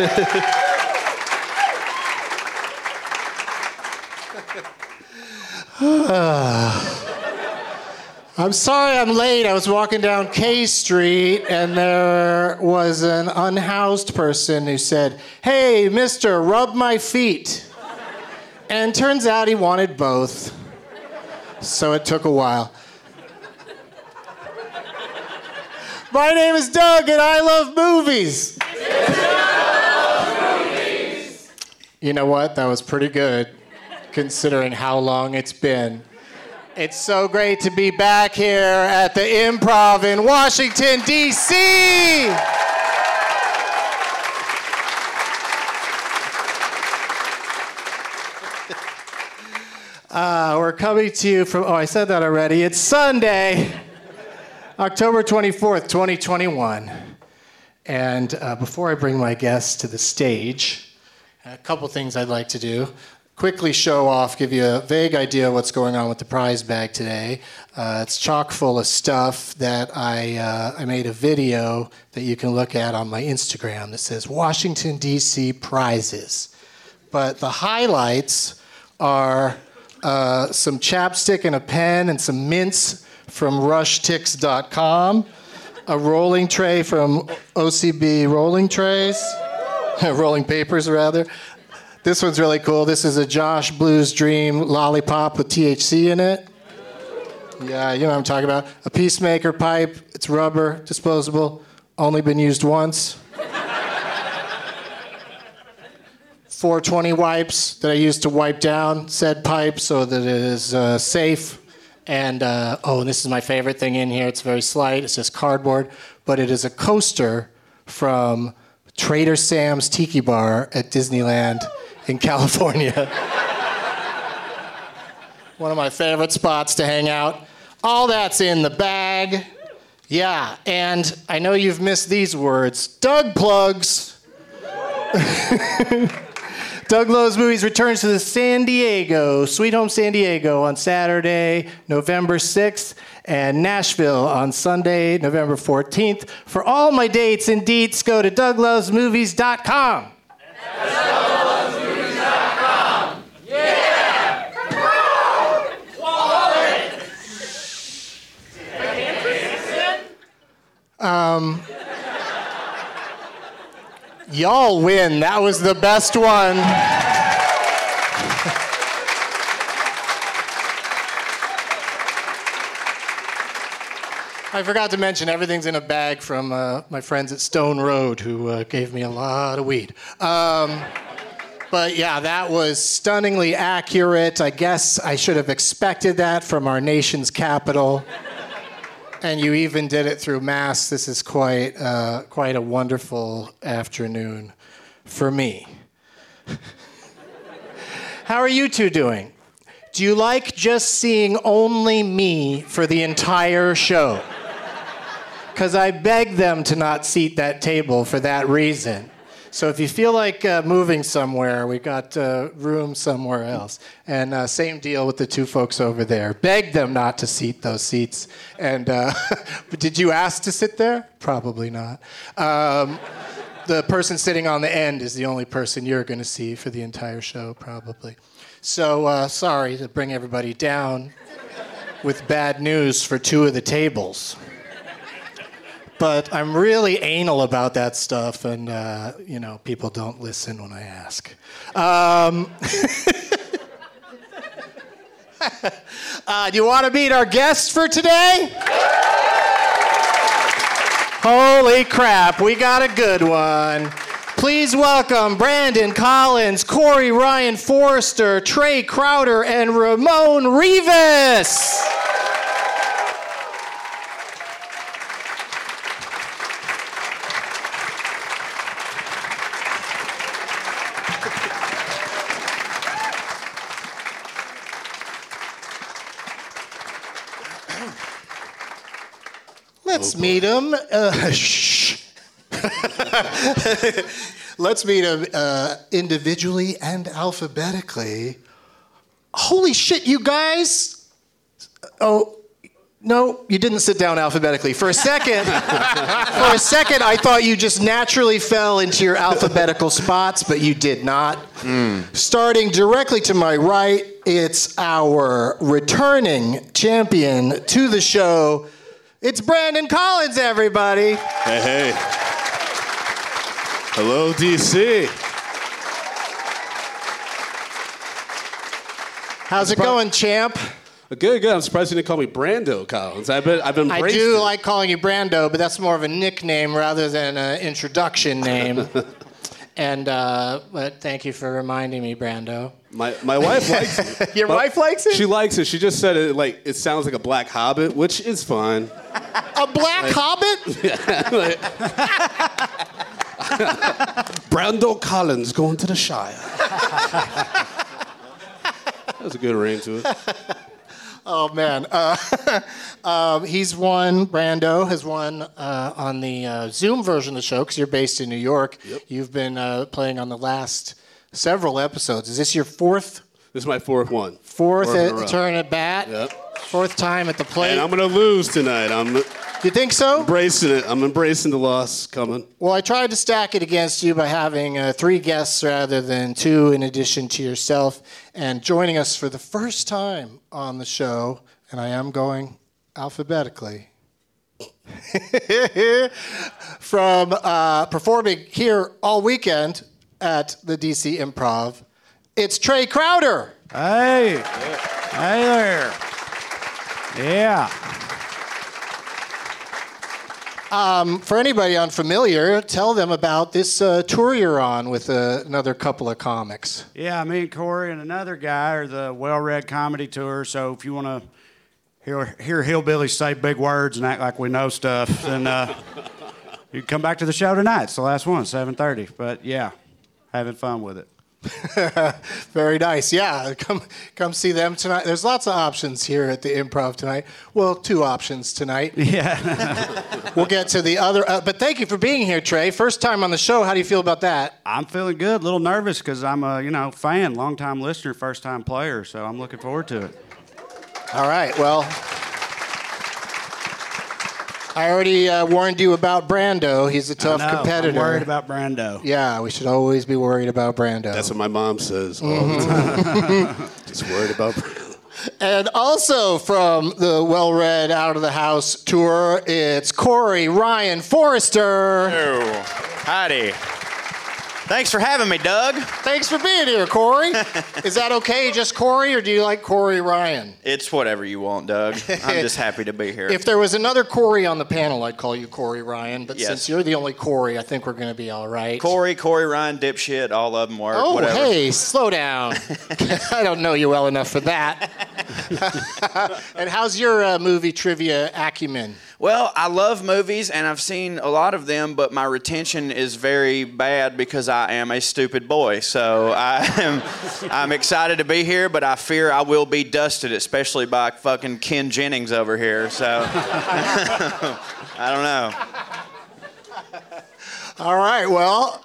I'm sorry I'm late. I was walking down K Street and there was an unhoused person who said, Hey, mister, rub my feet. And turns out he wanted both. So it took a while. My name is Doug and I love movies. You know what? That was pretty good considering how long it's been. It's so great to be back here at the Improv in Washington, D.C. Uh, we're coming to you from, oh, I said that already. It's Sunday, October 24th, 2021. And uh, before I bring my guests to the stage, a couple things I'd like to do. Quickly show off, give you a vague idea of what's going on with the prize bag today. Uh, it's chock full of stuff that I, uh, I made a video that you can look at on my Instagram that says Washington, D.C. prizes. But the highlights are uh, some chapstick and a pen and some mints from rushtix.com, a rolling tray from OCB Rolling Trays, rolling papers rather. This one's really cool. This is a Josh Blues Dream lollipop with THC in it. Yeah, you know what I'm talking about. A peacemaker pipe. It's rubber, disposable, only been used once. 420 wipes that I use to wipe down said pipe so that it is uh, safe. And uh, oh, and this is my favorite thing in here. It's very slight. It's just cardboard, but it is a coaster from Trader Sam's Tiki Bar at Disneyland in California. One of my favorite spots to hang out. All that's in the bag. Yeah, and I know you've missed these words. Doug plugs. Doug Loves Movies returns to the San Diego, Sweet Home San Diego on Saturday, November 6th, and Nashville on Sunday, November 14th. For all my dates and deets, go to douglovesmovies.com. Um, y'all win. That was the best one. I forgot to mention everything's in a bag from uh, my friends at Stone Road who uh, gave me a lot of weed. Um, but yeah, that was stunningly accurate. I guess I should have expected that from our nation's capital. And you even did it through mass. This is quite, uh, quite a wonderful afternoon for me. How are you two doing? Do you like just seeing only me for the entire show? Because I begged them to not seat that table for that reason. So if you feel like uh, moving somewhere, we've got uh, room somewhere else. And uh, same deal with the two folks over there. Beg them not to seat those seats. And uh, did you ask to sit there? Probably not. Um, the person sitting on the end is the only person you're going to see for the entire show, probably. So uh, sorry to bring everybody down with bad news for two of the tables but I'm really anal about that stuff, and uh, you know, people don't listen when I ask. Um, uh, do you want to meet our guest for today? Holy crap, we got a good one. Please welcome Brandon Collins, Corey Ryan Forrester, Trae Crowder, and Ramon Rivas. Let's meet him. Uh, shh. Let's meet him uh, individually and alphabetically. Holy shit, you guys! Oh, no, you didn't sit down alphabetically. For a second, for a second, I thought you just naturally fell into your alphabetical spots, but you did not. Starting directly to my right, it's our returning champion to the show. It's Brandon Collins, everybody. Hey, hey. Hello, DC. How's it going, champ? Good, good. I'm surprised you didn't call me Brando Collins. I've been, I've been. I do like calling you Brando, but that's more of a nickname rather than an introduction name. and uh, but thank you for reminding me, Brando. My, my wife likes it. Your wife likes it? She likes it. She just said it like it sounds like a black hobbit, which is fine. A black hobbit? Yeah. Brando Collins going to the Shire. That's a good ring to it. Oh man, uh, um, he's won. Brando has won uh, on the uh, Zoom version of the show because you're based in New York. You've been uh, playing on the last several episodes. Is this your fourth This is my fourth one. Fourth Fourth in a at, turn at bat? Yep. Fourth time at the plate. And I'm gonna lose tonight. I'm you think so? embracing it. I'm embracing the loss coming. Well, I tried to stack it against you by having uh, three guests rather than two, in addition to yourself. And joining us for the first time on the show, and I am going alphabetically, from uh, performing here all weekend at the DC Improv, it's Trae Crowder. Hey. Hey there. Yeah. Um, for anybody unfamiliar, tell them about this uh, tour you're on with uh, another couple of comics. Yeah, me and Corey and another guy are the well-read comedy tour. So if you want to hear hear hillbillies say big words and act like we know stuff, then uh, you can come back to the show tonight. It's the last one, 7:30. But yeah, having fun with it. Very nice. Yeah, come come see them tonight. There's lots of options here at the Improv tonight. Well, two options tonight. Yeah, We'll get to the other. Uh, but thank you for being here, Trae. First time on the show. How do you feel about that? I'm feeling good. A little nervous because I'm a you know fan, long-time listener, first-time player. So I'm looking forward to it. All right. Well, I already uh, warned you about Brando. He's a tough I know, competitor. I'm worried about Brando. yeah, we should always be worried about Brando. That's what my mom says all the time. Just worried about. Brando. And also from the Well Read Out of the House tour, it's Corey Ryan Forrester. Oh, howdy. Thanks for having me, Doug. Thanks for being here, Corey. Is that okay, just Corey, or do you like Corey Ryan? It's whatever you want, Doug. I'm just happy to be here. If there was another Corey on the panel, I'd call you Corey Ryan. But Yes. since you're the only Corey, I think we're going to be all right. Corey, Corey, Ryan, dipshit, all of them work. Oh, whatever. hey, slow down. I don't know you well enough for that. and how's your uh, movie trivia acumen? Well, I love movies and I've seen a lot of them, but my retention is very bad because I am a stupid boy. So I am I'm excited to be here, but I fear I will be dusted, especially by fucking Ken Jennings over here. So I don't know. All right, well,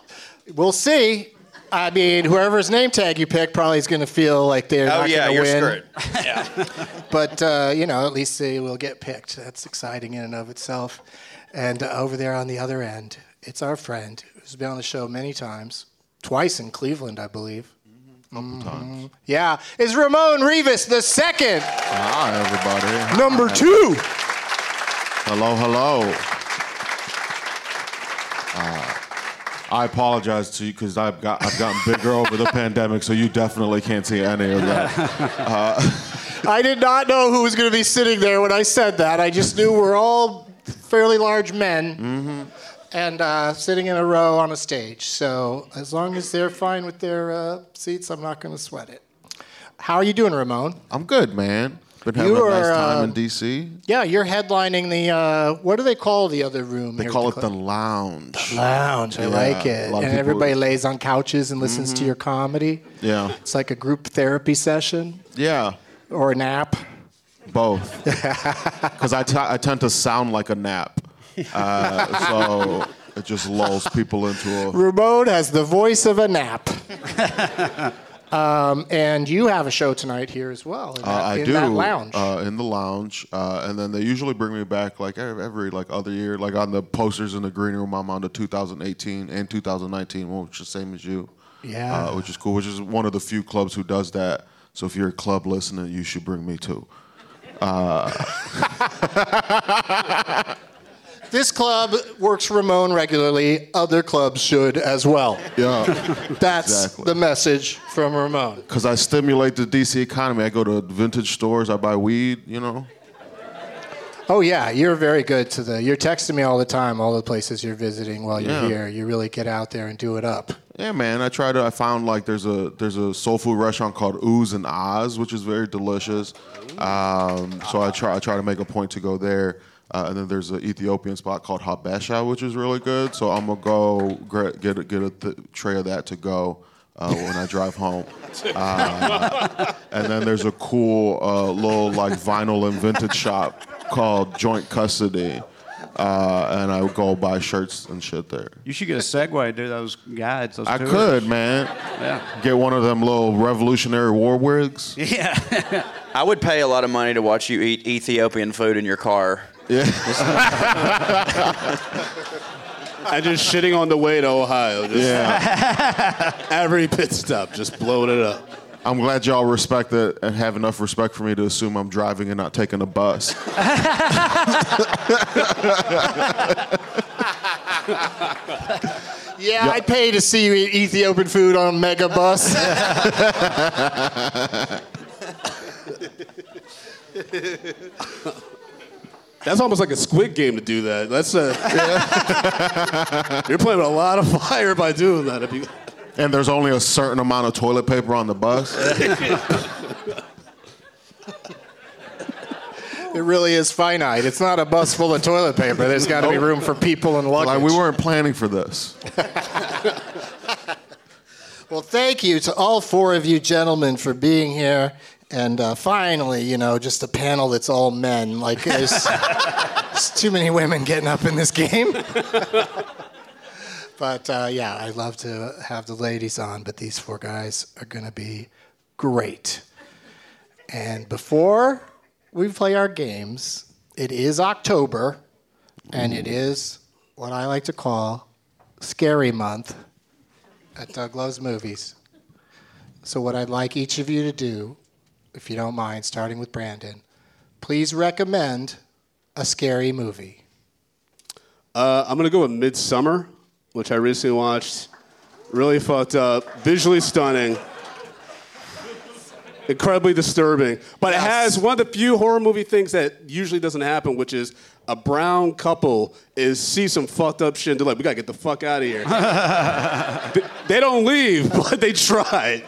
we'll see. I mean, whoever's name tag you pick probably is going to feel like they're Oh not yeah, going to win. Oh yeah, you're win. screwed. Yeah. But, uh, you know, at least they will get picked. That's exciting in and of itself. And uh, over there on the other end, it's our friend who's been on the show many times, twice in Cleveland, I believe. Mhm. Yeah, is Ramon Rivas the second, Hi, everybody. number two. Hello, hello. Uh, I apologize to you because I've got I've gotten bigger over the pandemic, so you definitely can't see any of that. I did not know who was going to be sitting there when I said that. I just knew we're all fairly large men and uh, sitting in a row on a stage. So as long as they're fine with their uh, seats, I'm not going to sweat it. How are you doing, Ramon? I'm good, man. Been having You a nice are, time uh, in DC. Yeah, you're headlining the. Uh, what do they call the other room? They call it the lounge. lounge. I Yeah, like it. And everybody lays on couches and listens to your comedy. Yeah, It's like a group therapy session yeah, or a nap. both. Because I, t- I tend to sound like a nap, uh, so it just lulls people into a. Ramon has the voice of a nap. um, and you have a show tonight here as well in, that, Uh, I in do lounge. Uh, in the lounge, uh, and then they usually bring me back like every, like other year, like on the posters in the green room. I'm on the 2018 and 2019 one, which is the same as you. Yeah. uh, which is cool. Which is one of the few clubs who does that. So if you're a club listener, you should bring me too. this club works Ramon regularly. Other clubs should as well. Yeah, That's Exactly. the message from Ramon. because I stimulate the DC economy. I go to vintage stores. I buy weed. You know. Oh yeah, you're very good to the. You're texting me all the time, all the places you're visiting while you're Yeah. here. You really get out there and do it up. Yeah, man. I tried to. I found like there's a there's a soul food restaurant called Oohs and Aahs, which is very delicious. Um, so I try I try to make a point to go there. Uh, and then there's an Ethiopian spot called Habesha, which is really good. So I'm gonna go gra- get a, get a th- tray of that to go uh, when I drive home. Uh, and then there's a cool uh, little like vinyl and vintage shop called Joint Custody. Uh, and I would go buy shirts and shit there. You should get a Segway to do those guides. Those I tours. could, man. Yeah. Get one of them little Revolutionary War wigs. Yeah. I would pay a lot of money to watch you eat Ethiopian food in your car. Yeah. And just shitting on the way to Ohio. Just yeah. every pit stop, just blowing it up. I'm glad y'all respect it and have enough respect for me to assume I'm driving and not taking a bus. Yeah, I'd pay to see you eat Ethiopian food on a Megabus. That's almost like a Squid Game to do that. That's a. you're playing with a lot of fire by doing that. If you. And there's only a certain amount of toilet paper on the bus. It really is finite. It's not a bus full of toilet paper. There's got to be room for people and luggage. like we weren't planning for this. Well, thank you to all four of you gentlemen for being here. And uh, finally, you know, just a panel that's all men. Like, there's, there's too many women getting up in this game. but uh, yeah, I'd love to have the ladies on, but these four guys are going to be great. And before we play our games, it is October, and it is what I like to call Scary Month at Doug Loves Movies. So, what I'd like each of you to do, if you don't mind, starting with Brandon, please recommend a scary movie. Uh, I'm gonna go with Midsommar, which I recently watched. Really fucked up, visually stunning, incredibly disturbing. But it has one of the few horror movie things that usually doesn't happen, which is a brown couple is see some fucked up shit and they're like, we gotta get the fuck out of here. they, they don't leave, but they try.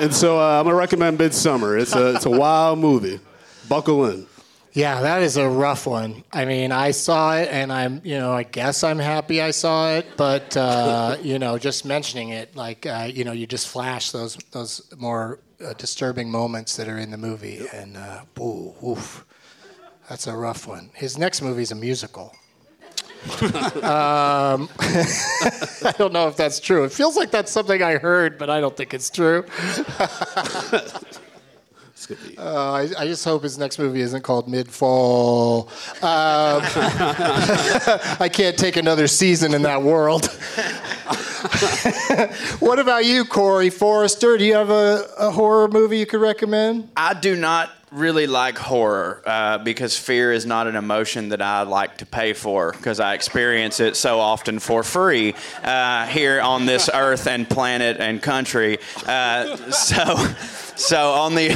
And so uh, I'm gonna recommend Midsommar. It's a it's a wild movie. Buckle in. Yeah, that is a rough one. I mean, I saw it, and I'm, you know, I guess I'm happy I saw it, but uh, you know, just mentioning it, like, uh, you know, you just flash those those more uh, disturbing moments that are in the movie, and uh, ooh, oof, that's a rough one. His next movie is a musical. Um, I don't know if that's true. It feels like that's something I heard, but I don't think it's true. Uh, I, I just hope his next movie isn't called Midfall. Um, I can't take another season in that world. what about you, Corey Forrester? Do you have a, a horror movie you could recommend? I do not really like horror uh, because fear is not an emotion that I like to pay for because I experience it so often for free uh, here on this earth and planet and country. Uh, so. So on the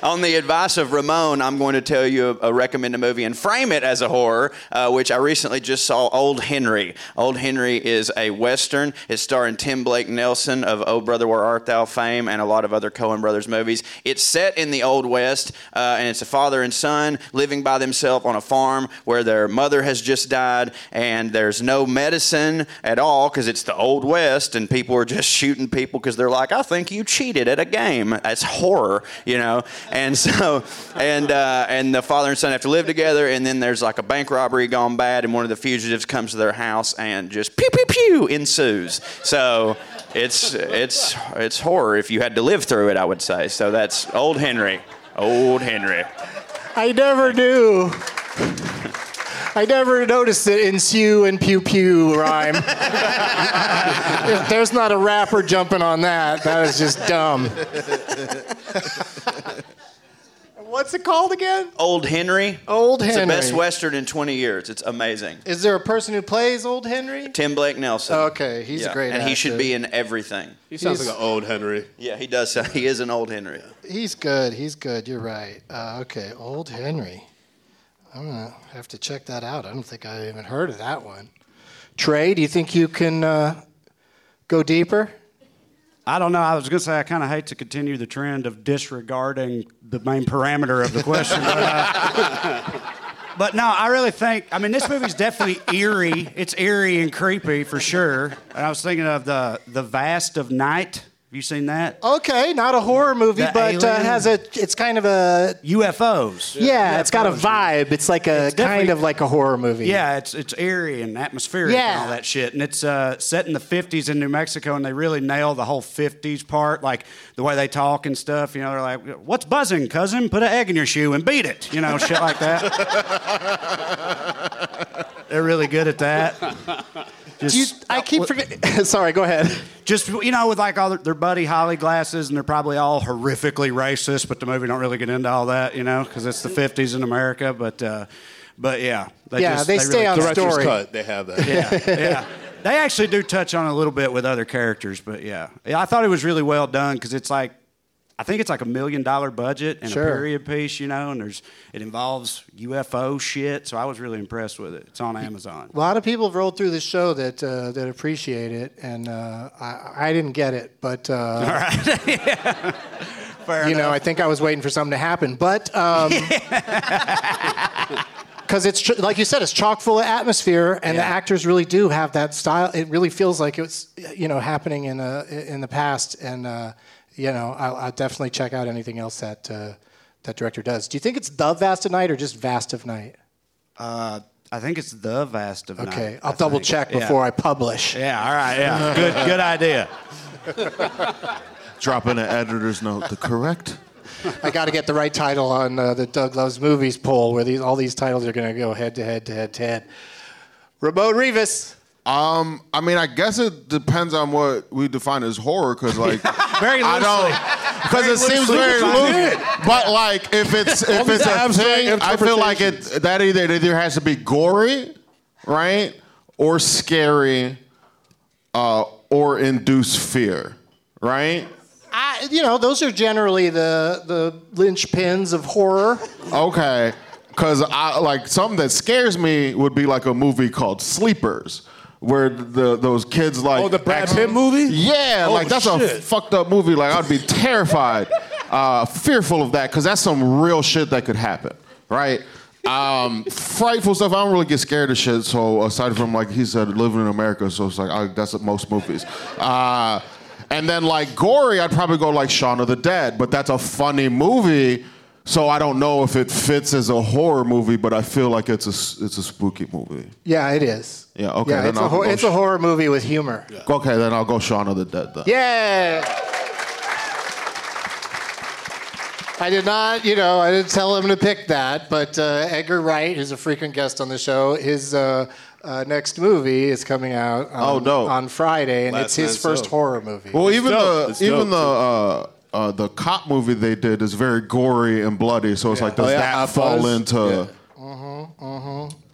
on the advice of Ramon, I'm going to tell you a, a recommend a movie and frame it as a horror, uh, which I recently just saw. Old Henry. Old Henry is a western. It's starring Tim Blake Nelson of Oh Brother Where Art Thou fame and a lot of other Coen Brothers movies. It's set in the Old West, uh, and it's a father and son living by themselves on a farm where their mother has just died, and there's no medicine at all because it's the Old West, and people are just shooting people because they're like, I think you cheated at a game. That's horror, you know. And so, and uh, and the father and son have to live together, and then there's like a bank robbery gone bad, and one of the fugitives comes to their house and just pew pew pew ensues. So. It's it's it's horror if you had to live through it, I would say. So that's Old Henry, Old Henry. I never knew. I never noticed that ensue and pew pew rhyme. if there's not a rapper jumping on that, that is just dumb. What's it called again? Old Henry. Old Henry. It's the best western in 20 years. It's amazing. Is there a person who plays Old Henry? Tim Blake Nelson. Okay, he's a great And he should be in everything. He sounds He's- like an old Henry. Yeah, he does. sound- He is an old Henry. He's good. He's good. You're right. Uh, okay, Old Henry. I'm gonna have to check that out. I don't think I even heard of that one. Trae, do you think you can uh, go deeper? I don't know. I was going to say I kind of hate to continue the trend of disregarding the main parameter of the question. but, uh, but no, I really think. I mean, this movie's definitely eerie. It's eerie and creepy for sure. And I was thinking of the the Vast of Night. Have you seen that? Okay, not a horror movie, The but uh, alien? has a. It's kind of a. UFOs. Yeah, it's got a UFOs. vibe. It's like a It's kind definitely- of like a horror movie. Yeah, it's it's eerie and atmospheric Yeah. and all that shit. And it's uh, set in the 50s in New Mexico, and they really nail the whole 50s part, like the way they talk and stuff. You know, they're like, "What's buzzing, cousin? Put an egg in your shoe and beat it." You know, shit like that. they're really good at that. Just, Do you, I keep forgetting. Sorry, go ahead. just you know, with like all their, their Buddy Holly glasses, and they're probably all horrifically racist, but the movie don't really get into all that, you know, because it's the 50s in America. But uh, but yeah, Yeah, just- they stay on Director's story. cut. They have that. yeah, yeah. They actually do touch on a little bit with other characters, but yeah, yeah I thought it was really well done because it's like I think it's like a million dollar budget and Sure. a period piece, you know, and there's it involves UFO shit. So I was really impressed with it. It's on Amazon. A lot of people have rolled through the show that uh, that appreciate it, and uh, I, I didn't get it, but uh, you know, I think I was waiting for something to happen, but because it's tr- like you said, it's chock full of atmosphere, and the actors really do have that style. It really feels like it's you know, happening in uh, in the past, and uh, you know, I'll, I'll definitely check out anything else that uh, that director does. Do you think it's the Vast of Night or just Vast of Night? Uh, I think it's the vast of Okay, Night, Okay, I'll I double think. check Yeah. before I publish. Yeah, all right, yeah, good, good idea. Drop in an editor's note. The correct. I got to get the right title on uh, the Doug Loves Movies poll, where these all these titles are going to go head to head to head to head. Ramon Rivas. Um, I mean, I guess it depends on what we define as horror, because like Very I don't, because it seems very loose. But like, if it's if it's the a abstract thing, I feel like it that either it either has to be gory, right, or scary, uh, or induce fear, right. I, you know, those are generally the the linchpins of horror. Okay. Cause I like something that scares me would be like a movie called Sleepers, where the those kids like Oh, the Brad act- Pitt movie? Yeah, Oh, like that's a fucked up movie. Like I'd be terrified, uh, fearful of that, cause that's some real shit that could happen, right? Um, frightful stuff. I don't really get scared of shit. So aside from like he said, living in America, so it's like I, that's most movies. Uh, and then like gory, I'd probably go like Shaun of the Dead, but that's a funny movie. So I don't know if it fits as a horror movie, but I feel like it's a s- it's a spooky movie. Yeah, it is. Yeah, okay, Yeah, then it's, a I'll hor- go it's a horror movie with humor. Okay, then I'll go Shaun of the Dead then. Yeah. I did not, you know, I didn't tell him to pick that, but uh, Edgar Wright, who's a frequent guest on the show, his uh, uh, next movie is coming out on, Oh, dope. on Friday, and Last it's his first Soul. horror movie. Well, even the even dope, the uh, uh, the cop movie they did is very gory and bloody. So it's like, does Oh, yeah, that fall Fuzz? into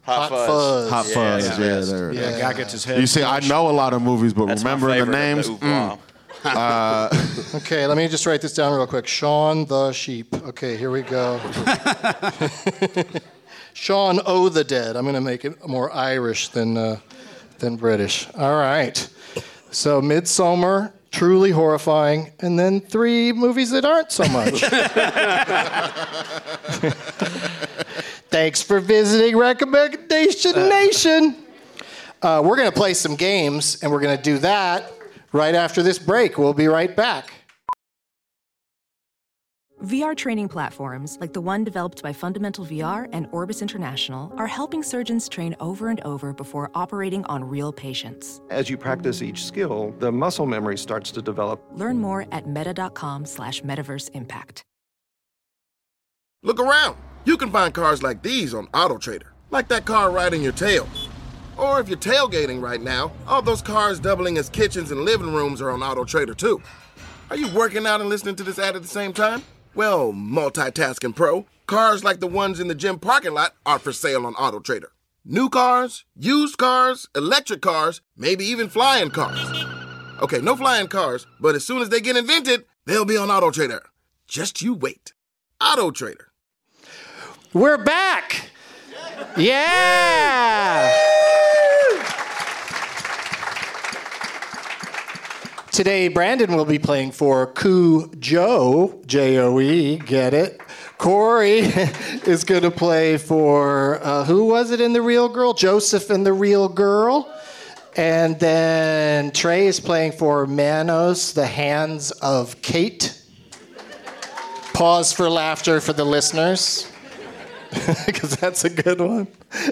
Hot, fuzz. Fuzz. Hot Yeah, Fuzz? yeah, Yeah, yes. there. it is. The guy gets his head. You see, I know a lot of movies, but That's remembering the names. ooflaw. mm. Okay, let me just write this down real quick. Shaun the Sheep. Okay, here we go. Sean O the Dead. I'm going to make it more Irish than, uh, than British. All right. So, Midsommar, truly horrifying, and then three movies that aren't so much. Thanks for visiting Recommendation Nation. Uh, we're going to play some games, and we're going to do that right after this break. We'll be right back. VR training platforms, like the one developed by Fundamental VR and Orbis International, are helping surgeons train over and over before operating on real patients. As you practice each skill, the muscle memory starts to develop. Learn more at meta.com slash metaverse impact. Look around. You can find cars like these on AutoTrader, like that car riding your tail. Or if you're tailgating right now, all those cars doubling as kitchens and living rooms are on AutoTrader too. Are you working out and listening to this ad at the same time? Well, multitasking pro, cars like the ones in the gym parking lot are for sale on AutoTrader. New cars, used cars, electric cars, maybe even flying cars. Okay, no flying cars, but as soon as they get invented, they'll be on AutoTrader. Just you wait. AutoTrader. We're back. Yeah. Today, Brandon will be playing for Ku Joe, J O E, get it? Corey is going to play for, uh, who was it in The Real Girl? Joseph and the Real Girl. And then Trae is playing for Manos, the Hands of Kate. Pause for laughter for the listeners because that's a good one.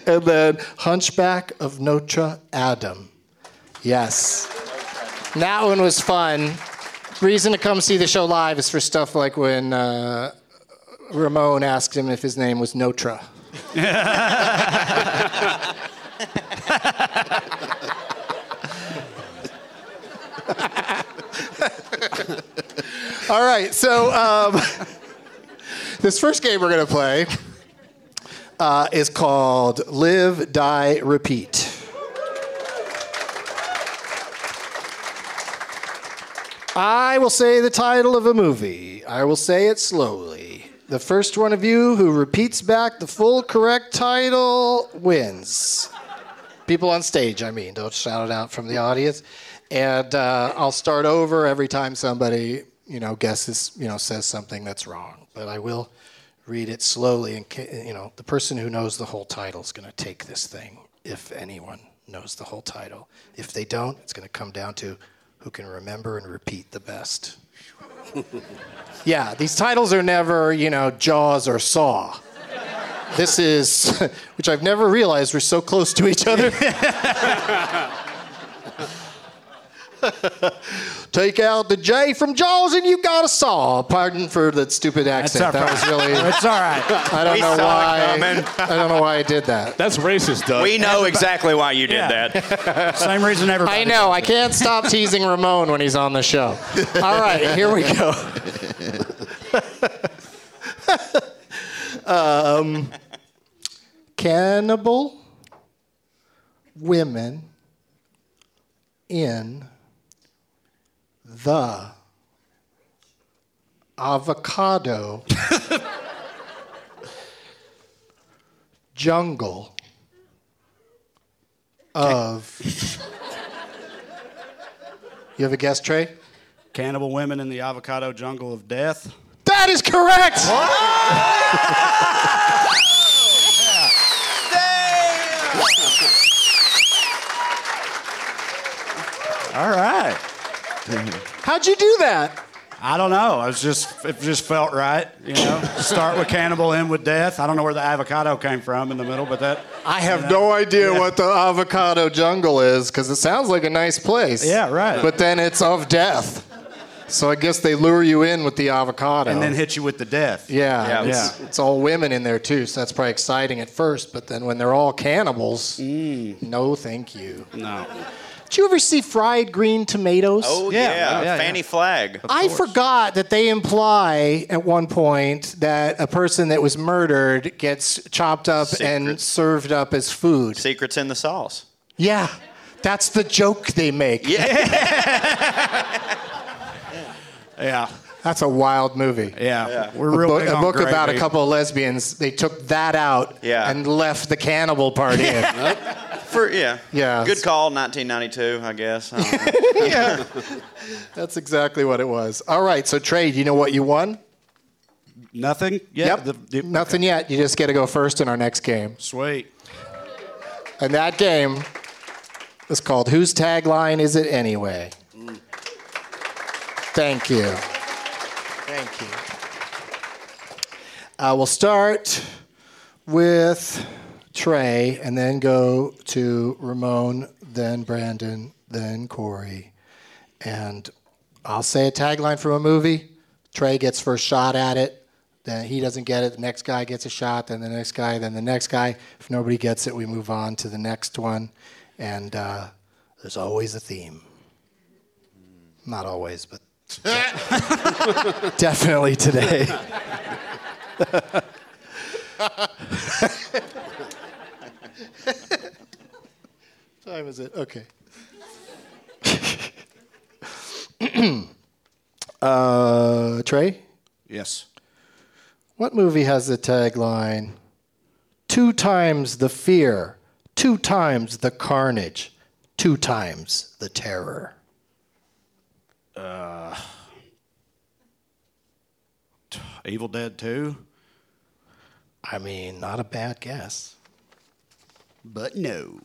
And then Hunchback of Notre Dame. Yes. That one was fun. Reason to come see the show live is for stuff like when uh, Ramon asked him if his name was Notra. All right, so um, this first game we're going to play uh, is called Live, Die, Repeat. I will say the title of a movie. I will say it slowly. The first one of you who repeats back the full correct title wins. People on stage, I mean, don't shout it out from the audience. And uh, I'll start over every time somebody, you know, guesses, you know, says something that's wrong. But I will read it slowly, and you know, the person who knows the whole title is going to take this thing. If anyone knows the whole title, if they don't, it's going to come down to who can remember and repeat the best. yeah, these titles are never, you know, Jaws or Saw. This is, which I've never realized we're so close to each other. Take out the J from Jaws and you got a saw. Pardon for the stupid accent. that right. was really. It's all right. I don't We know saw it why. coming. I don't know why I did that. That's racist, Doug. We know exactly why you did Yeah. that. Same reason everybody. I know. I can't stop teasing Ramon when he's on the show. All right, here we go. um, cannibal women in the avocado jungle of. You have a guess, Trae? Cannibal women in the avocado jungle of death. That is correct. All right. How'd you do that? I don't know. I was just it just felt right, you know. Start with cannibal, end with death. I don't know where the avocado came from in the middle, but that I have no idea what the avocado jungle is because it sounds like a nice place. Yeah, right. But then it's of death. So I guess they lure you in with the avocado. and then hit you with the death. yeah, Yeah. it's, it's all women in there too, so that's probably exciting at first. But then when they're all cannibals, mm. no, thank you. No. Did you ever see fried green tomatoes? Oh Yeah, yeah, yeah, Fanny yeah. Flag. I forgot that they imply at one point that a person that was murdered gets chopped up and served up as food. Secrets in the sauce. Yeah, that's the joke they make. Yeah. yeah. That's a wild movie. Yeah. We're A real book, big a on book about a couple of lesbians. They took that out Yeah. and left the cannibal part in. For yeah. Yeah. Good call, 1992, I guess. I yeah, that's exactly what it was. All right, so Trae, do you know what you won? Nothing? Yeah. yep, the- the- nothing yet. You just get to go first in our next game. Sweet. And that game is called Whose Tagline Is It Anyway? Thank you. Thank you. Uh, we'll start with Trae and then go to Ramon, then Brandon, then Corey. And I'll say a tagline from a movie. Trae gets first shot at it. Then he doesn't get it. The next guy gets a shot. Then the next guy. Then the next guy. If nobody gets it, we move on to the next one. And uh, there's always a theme. Not always, but definitely today. time is it? Okay. uh, Trae, Yes. what movie has the tagline two times the fear, two times the carnage, two times the terror? Uh, Evil Dead 2? I mean, not a bad guess. But no.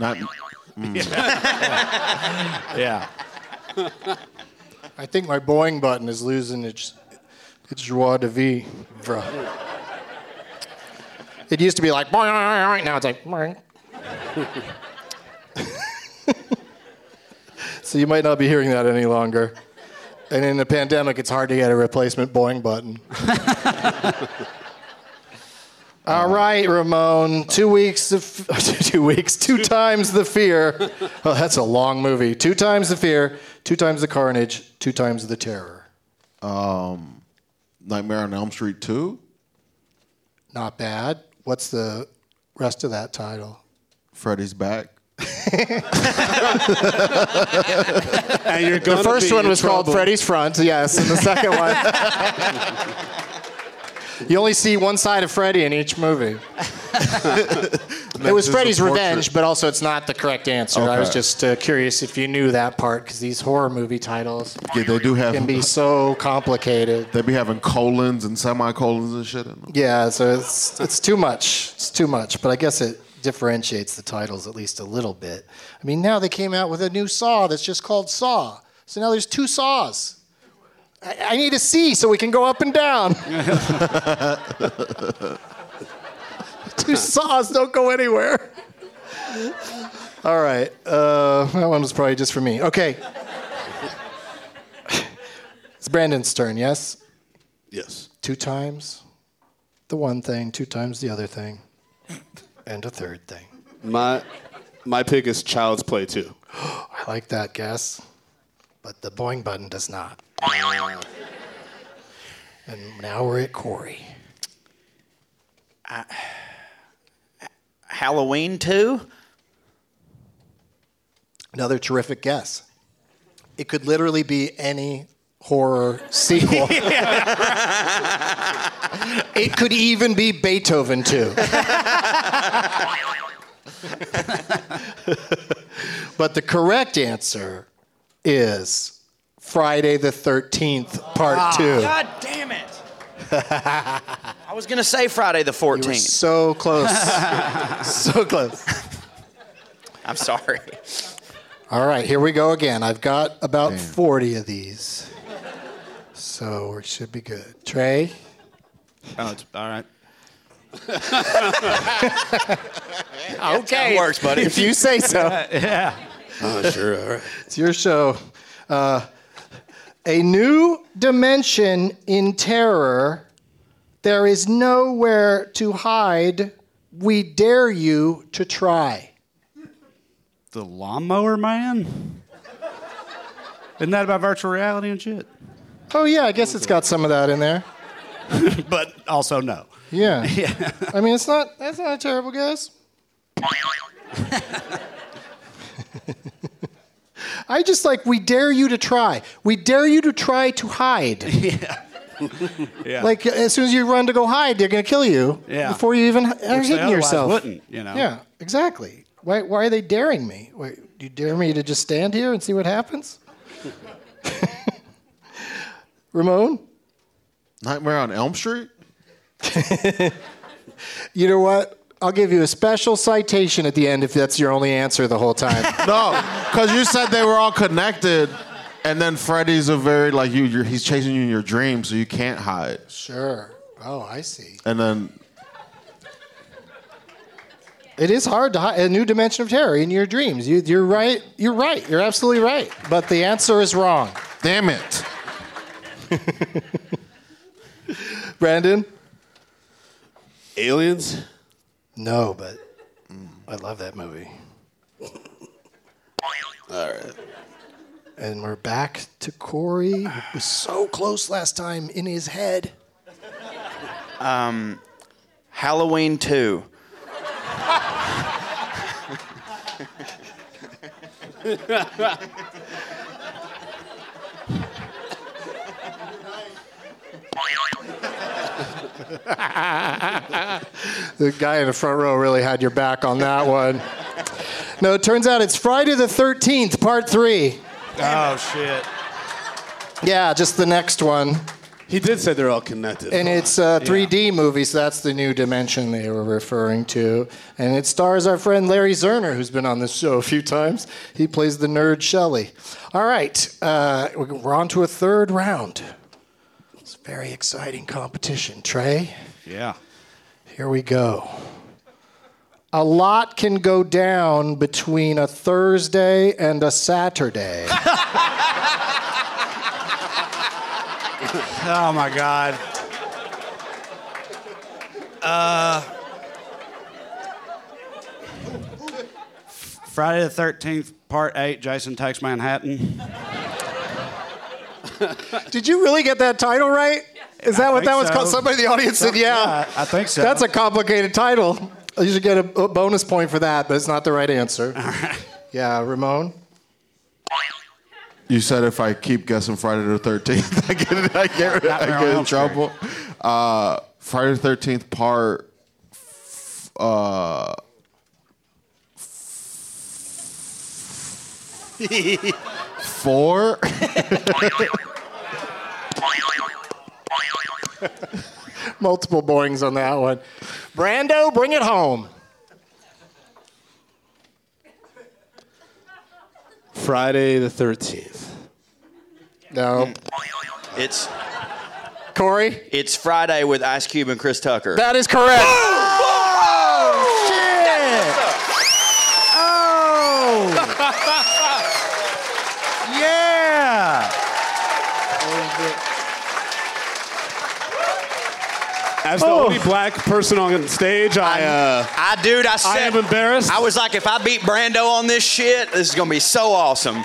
Not, mm. Yeah. I think my boing button is losing its its joie de vivre. It used to be like boing, boing, boing, now it's like boing. so you might not be hearing that any longer. And in the pandemic, it's hard to get a replacement boing button. All right, Ramon. Two weeks of two weeks, two times the fear. Oh, that's a long movie. Two times the fear, two times the carnage, two times the terror. um, Nightmare on Elm Street 2. Not bad. What's the rest of that title? Freddy's back. and you're The first one in was called. Freddy's Front, yes, and the second one. You only see one side of Freddy in each movie. it was Freddy's. Revenge, but also it's not the correct answer. I was just uh, curious if you knew that part because these horror movie titles Yeah, they do have. can be so complicated. They'd be having colons and semicolons and shit in them. Yeah, so it's it's too much. It's too much, but I guess it differentiates the titles at least a little bit. I mean, now they came out with a new Saw that's just called Saw. So now there's two Saws. I, I need a C so we can go up and down. two Saws don't go anywhere. All right, uh, that one was probably just for me. Okay. It's Brandon's turn, yes? Yes. Two times the one thing, two times the other thing, and a third thing. My my pick is Child's Play 2. I like that guess, but the boing button does not. And now we're at Corey. Halloween 2? Another terrific guess. It could literally be any horror sequel. it could even be Beethoven too. but the correct answer is Friday the 13th, part two. God damn it. I was going to say Friday the You were 14th. so close. so close. I'm sorry. All right, here we go again. I've got about 40 of these. So we should be good. Trae? Oh, it's all right. okay. works, buddy. If you say so. Yeah. Oh, sure. All right. It's your show. Uh, a new dimension in terror. There is nowhere to hide. We dare you to try. The lawnmower man? Isn't that about virtual reality and shit? Oh, yeah, I guess it's got some of that in there. but also no. Yeah. yeah. I mean, it's not, that's not a terrible guess. I just like, we dare you to try. We dare you to try to hide. Yeah. yeah. Like, as soon as you run to go hide, they're going to kill you Yeah. before you even are Which they hitting otherwise yourself. wouldn't, you know. Yeah, exactly. Why, why are they daring me? Wait, do you dare me to just stand here and see what happens? Ramon? Nightmare on Elm Street? You know what? I'll give you a special citation at the end if that's your only answer the whole time. No, because you said they were all connected, and then Freddy's a very like you. You're, he's chasing you in your dreams, so you can't hide. sure. Oh, I see. And then It is hard to hide a new dimension of terror in your dreams. You, you're right. You're right. You're absolutely right. But the answer is wrong. damn it, Brandon? Aliens? No, but I love that movie. All right. And we're back to Corey. It was so close last time in his head. Um, Halloween 2. The guy in the front row really had your back on that one. No, it turns out it's Friday the 13th, part three. Oh shit. Yeah, just the next one. He did say they're all connected. And it's a 3D movie, so that's the new dimension they were referring to. And it stars our friend Larry Zerner, who's been on this show a few times. He plays the nerd Shelley. All right, uh, we're on to a third round. It's very exciting competition. Trae, Yeah. here we go. A lot can go down between a Thursday and a Saturday. Oh my god. Uh, Friday the Thirteenth, Part Eight. Jason takes Manhattan. Did you really get that title right? Is that what that was called? Somebody in the audience said, yeah. I think so. That's a complicated title. You should get a, a bonus point for that, but it's not the right answer. Yeah, Ramon. You said if I keep guessing Friday the 13th, I get, I get, I get in trouble. Uh, Friday the 13th part f- uh, four. Multiple boings on that one. Brando, bring it home. Friday the 13th. No. It's Corey? it's Friday with Ice Cube and Chris Tucker. That is correct. Oh! yeah! As the Oh. only black person on stage, I, uh, I dude, I said I am embarrassed. I was like, if I beat Brando on this shit, this is gonna be so awesome.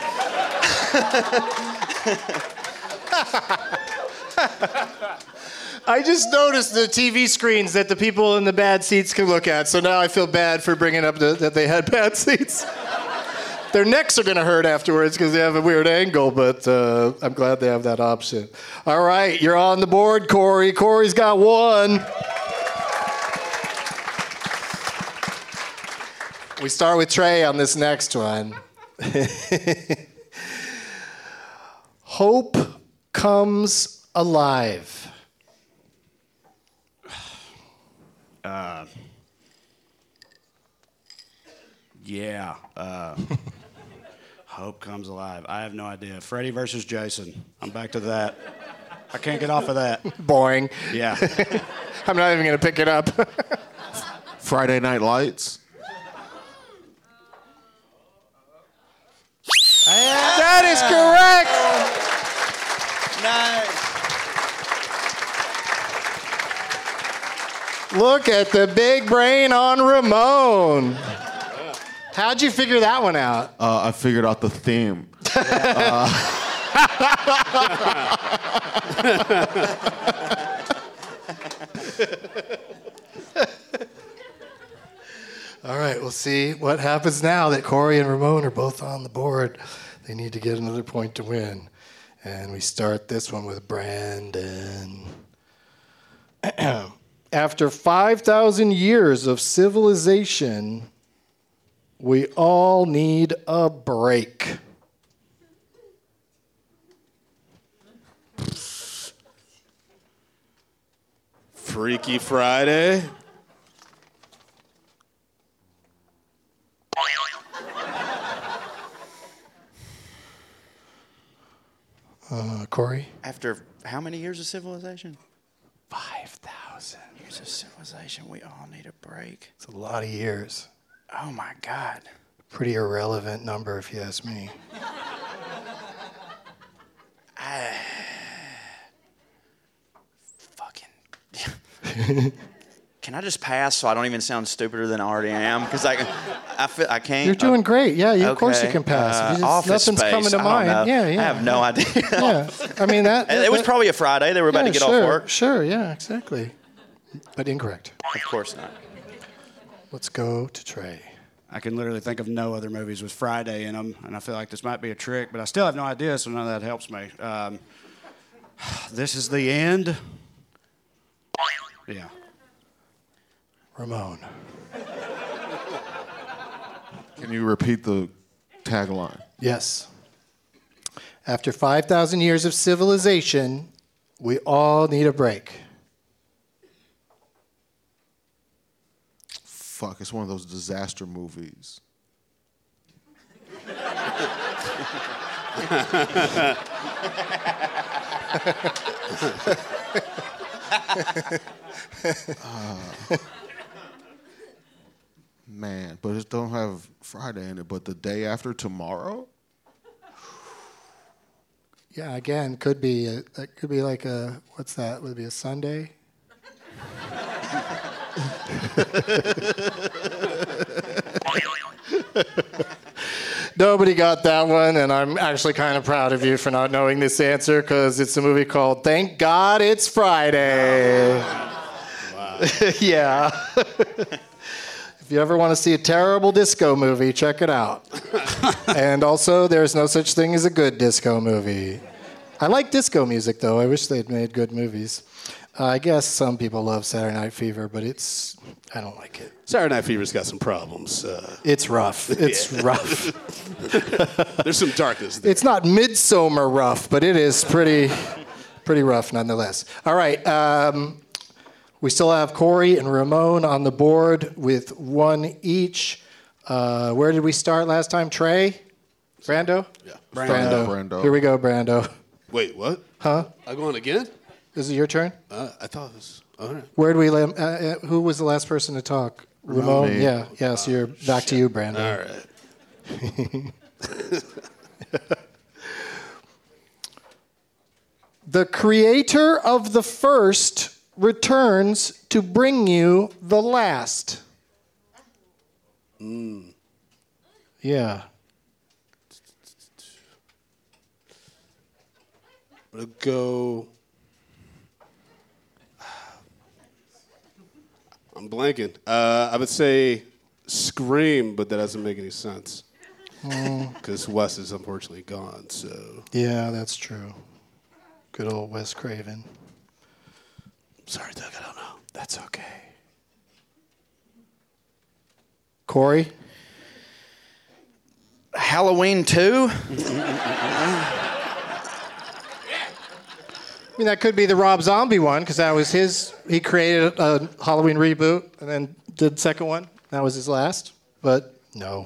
I just noticed the TV screens that the people in the bad seats can look at, so now I feel bad for bringing up the, that they had bad seats. Their necks are going to hurt afterwards because they have a weird angle, but uh, I'm glad they have that option. All right, you're on the board, Corey. Corey's got one. We start with Trae on this next one. Hope comes alive. Uh, yeah. Uh, hope comes alive. I have no idea. Freddy versus Jason. I'm back to that. I can't get off of that. Boring. Yeah. I'm not even going to pick it up. Friday Night Lights. that is correct. Nice. Look at the big brain on Ramon. How'd you figure that one out? Uh, I figured out the theme. All right, we'll see what happens now that Corey and Ramon are both on the board. They need to get another point to win. And we start this one with Brandon. After 5,000 years of civilization, we all need a break. Freaky Friday. Uh, Corey? After how many years of civilization? 5,000. Years of civilization. We all need a break. It's a lot of years. Oh my God. Pretty irrelevant number, if you ask me. I, Fucking. Can I just pass so I don't even sound stupider than I already am? Because I, I feel I can't. You're doing great. Yeah, you, of course you can pass. Uh, just- office nothing's space. coming to mind. know. Yeah, yeah. I have no idea. yeah, I mean that. it was that- probably a Friday. They were about yeah, to get sure, off work. Sure, yeah, exactly. But incorrect. Of course not. Let's go to Trae. I can literally think of no other movies with Friday in them, and I feel like this might be a trick, but I still have no idea, so none of that helps me. Um, this is the end. Yeah. Ramon. Can you repeat the tagline? Yes. After 5,000 years of civilization, we all need a break. Fuck, it's one of those disaster movies. Uh, man, but it don't have Friday in it. But the day after tomorrow, Yeah, again, could be a, that could be like a what's that? Would it be a Sunday? Nobody got that one, and I'm actually kind of proud of you for not knowing this answer because it's a movie called Thank God It's Friday. yeah. If you ever want to see a terrible disco movie, check it out. and also, there's no such thing as a good disco movie. I like disco music, though. I wish they'd made good movies. Uh, I guess some people love Saturday Night Fever, but it's I don't like it. Saturday Night Fever's got some problems. Uh, It's rough. It's Yeah. rough. there's some darkness there. It's not Midsommar rough, but it is pretty, pretty rough nonetheless. All right, um, we still have Corey and Ramon on the board with one each. Uh, where did we start last time? Trae, Brando. Yeah, Brando. Brando. Brando. Here we go, Brando. Wait, what? Huh? I going again? Is it your turn? Uh, I thought it was. All right. Where do we? lam- Uh, uh, who was the last person to talk? Ramon. Me. Yeah, yeah. So you're back to you, Brandon. All right. The creator of the first returns to bring you the last. Mm. Yeah. I'm gonna go. I'm blanking. Uh, I would say Scream, but that doesn't make any sense Mm. because Wes is unfortunately gone. So Yeah, that's true. Good old Wes Craven. sorry, Doug. I don't know. That's okay. Corey? Halloween 2? I mean, that could be the Rob Zombie one because that was his. He created a Halloween reboot and then did the second one. That was his last. But no.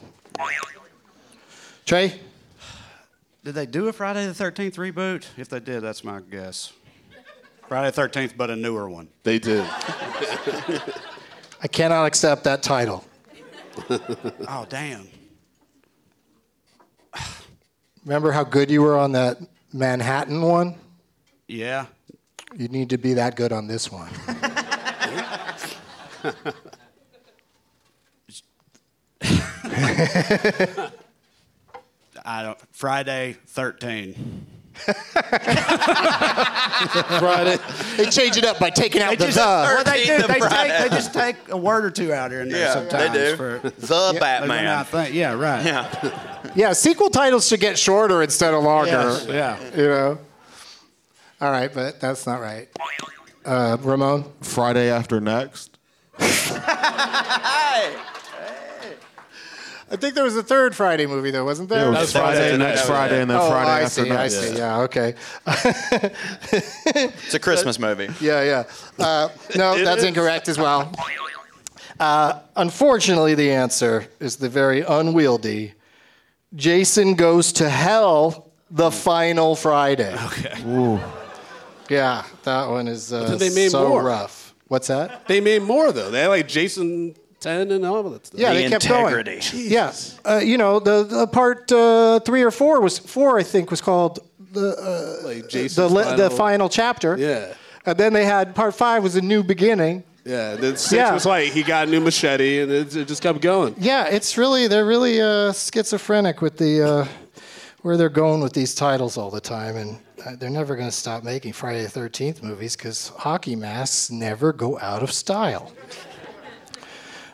Trae? Did they do a Friday the 13th reboot? If they did, that's my guess. Friday the 13th, but a newer one. They did. I cannot accept that title. oh, damn. Remember how good you were on that Manhattan one? Yeah. You need to be that good on this one. I don't. Friday 13. Friday. They change it up by taking out They the just, the. well, they do. The They take, they just take a word or two out here and there Yeah, sometimes. they do. For, The Yeah, Batman. I think- yeah, right. Yeah. Yeah, sequel titles should get shorter instead of longer. Yes, yeah. You know? All right, but that's not right. Uh, Ramon? Friday after next. I think there was a third Friday movie, though, wasn't there? Yeah, it was That was Friday, Friday, next that Friday, it. and then oh, Friday I after see, I see. Yeah. Yeah, okay. It's a Christmas movie. Yeah, yeah. Uh, no, It that's is. incorrect as well. Uh, unfortunately, the answer is the very unwieldy Jason Goes to Hell the Final Friday. Okay. Yeah, that one is uh, But they made so more. rough. What's that? They made more though. They had like Jason 10 and all of that stuff. Yeah, they kept going. Yeah, uh, you know, the, the part uh, three or four was four. I think was called the uh, like the, Jason's the final- final chapter. Yeah. and then they had part five was a new beginning. Yeah, then six Yeah. was like he got a new machete and it, it just kept going. Yeah, it's really they're really uh, schizophrenic with the uh, where they're going with these titles all the time, and they're never going to stop making Friday the Thirteenth movies because hockey masks never go out of style.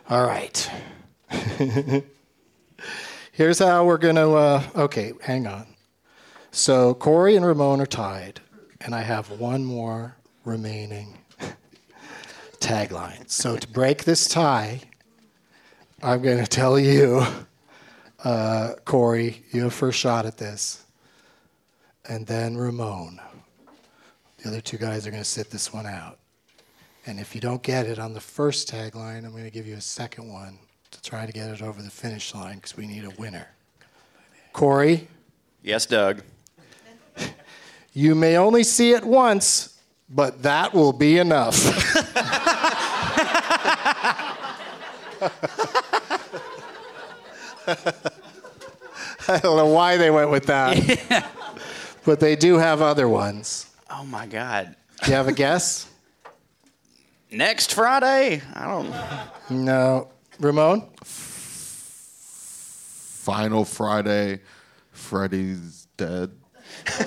All right. Here's how we're going to. Uh, okay, hang on. So Corey and Ramon are tied, and I have one more remaining tagline. So to break this tie, I'm going to tell you, uh, Corey, you have first shot at this. And then Ramon. The other two guys are going to sit this one out. And if you don't get it on the first tagline, I'm going to give you a second one to try to get it over the finish line because we need a winner. Corey, Yes, Doug. you may only see it once, but that will be enough. I don't know why they went with that. But they do have other ones. Oh my God. Do you have a guess? Next Friday? I don't. Know. No. Ramon? Final Friday, Freddy's dead.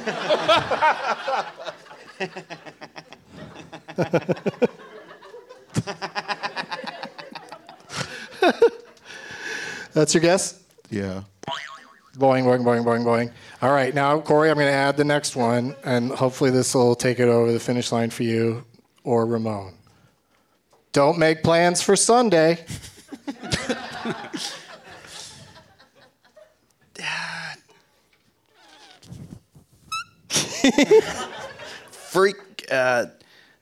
That's your guess? Yeah. Boing, boing, boing, boing, boing. All right, now, Corey, I'm going to add the next one, and hopefully this will take it over the finish line for you or Ramon. Don't make plans for Sunday. Freak, uh,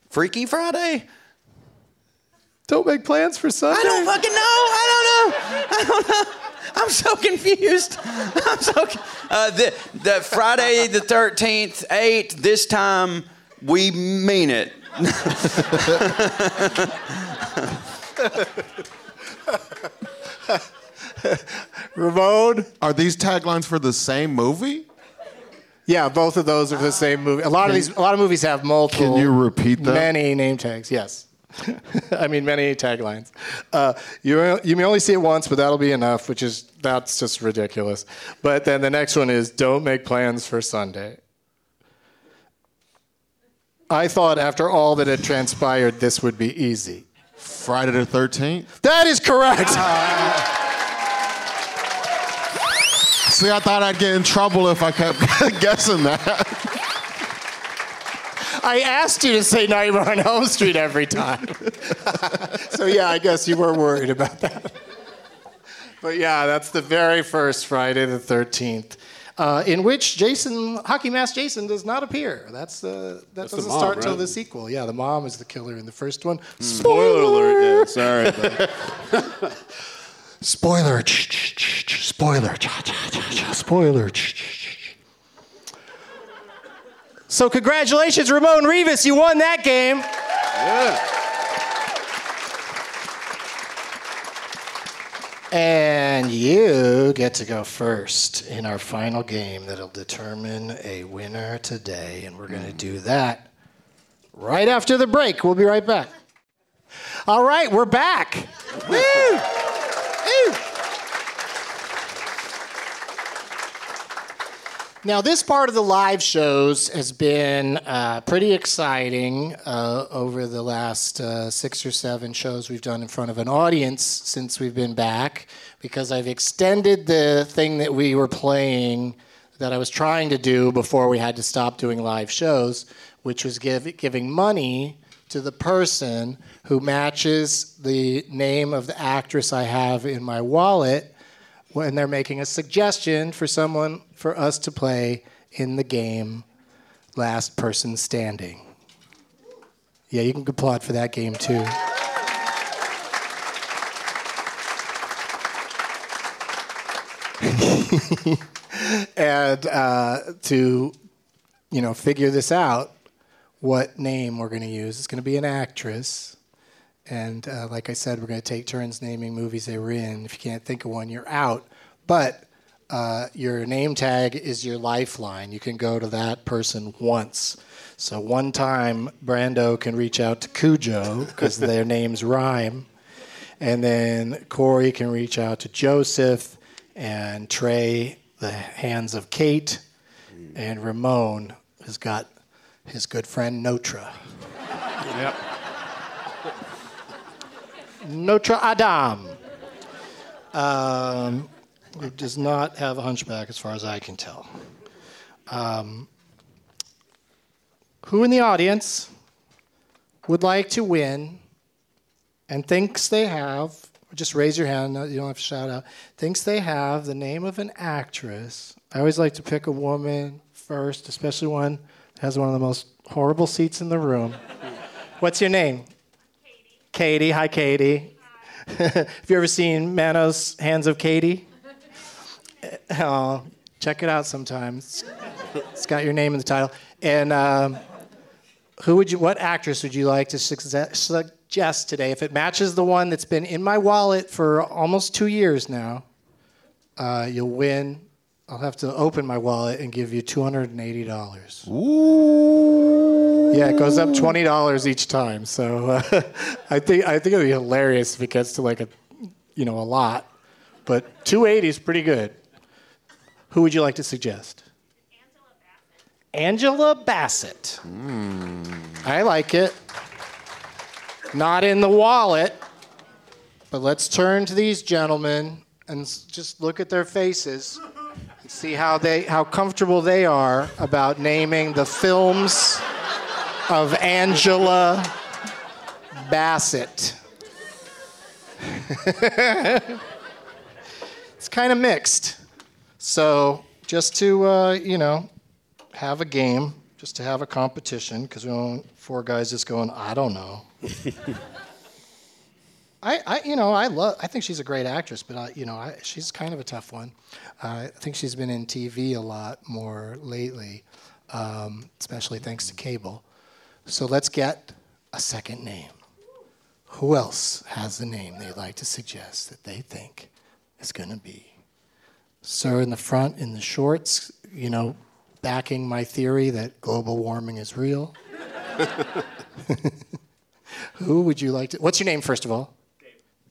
Freaky Friday? Don't make plans for Sunday. I don't fucking know. I don't know. I don't know. I'm so confused. I'm so. Uh, the, the Friday the 13th, 8. This time we mean it. Ramon? Are these taglines for the same movie? Yeah, both of those are the same movie. A lot of these, a lot of movies have multiple. Can you repeat that? Many name tags. Yes. I mean, many taglines. Uh, you you may only see it once, but that'll be enough. Which is that's just ridiculous. But then the next one is don't make plans for Sunday. I thought after all that had transpired, this would be easy. Friday the 13th? That is correct. See, I thought I'd get in trouble if I kept guessing that. I asked you to say Nightmare on Elm Street every time. so yeah, I guess you were worried about that. But yeah, that's the very first Friday the 13th, uh, in which Jason, Hockey Mask Jason, does not appear. That's uh, that That's doesn't mom, start till the sequel. Yeah, the mom is the killer in the first one. Spoiler alert. Yeah, sorry. Spoiler. Spoiler. Spoiler. So congratulations, Ramon Rivas. You won that game. And you get to go first in our final game that'll determine a winner today. And we're going to do that right after the break. We'll be right back. All right, we're back. Woo! Woo! Now, this part of the live shows has been uh, pretty exciting uh, over the last uh, six or seven shows we've done in front of an audience since we've been back, because I've extended the thing that we were playing that I was trying to do before we had to stop doing live shows, which was give, giving money to the person who matches the name of the actress I have in my wallet when they're making a suggestion for someone for us to play in the game Last Person Standing. Yeah, you can applaud for that game too. and uh, to, you know, figure this out, what name we're going to use. It's going to be an actress. And uh, like I said, we're going to take turns naming movies they were in. If you can't think of one, you're out. But uh, your name tag is your lifeline. You can go to that person once. So one time, Brando can reach out to Cujo because their names rhyme. And then Corey can reach out to Joseph and Trae, the hands of Kate. And Ramon has got his good friend Notra. Yep. Notre Adam. Um, who does not have a hunchback, as far as I can tell. Um, who in the audience would like to win and thinks they have, just raise your hand, you don't have to shout out, thinks they have the name of an actress? I always like to pick a woman first, especially one that has one of the most horrible seats in the room. What's your name? Katie. Hi, Katie. Have you ever seen Manos Hands of Katie? Oh, check it out sometime. It's, it's got your name in the title. And um, who would you? What actress would you like to suggest today? If it matches the one that's been in my wallet for almost two years now, uh, you'll win. I'll have to open my wallet and give you two hundred and eighty dollars. Ooh. Yeah, it goes up twenty dollars each time. So uh, I think I think it'll be hilarious if it gets to like a, you know, a lot. But two eighty is pretty good. Who would you like to suggest? Angela Bassett. I like it. Not in the wallet. But let's turn to these gentlemen and just look at their faces see how they how comfortable they are about naming the films of Angela Bassett. it's kind of mixed. So just to uh, you know have a game, just to have a competition, because we don't four guys just going, I don't know. I, I, you know, I love. I think she's a great actress, but I, you know, I, she's kind of a tough one. Uh, I think she's been in TV a lot more lately, um, especially thanks to cable. So let's get a second name. Who else has a name they'd like to suggest that they think is going to be? Sir in the front in the shorts, you know, backing my theory that global warming is real. who would you like to? What's your name, first of all?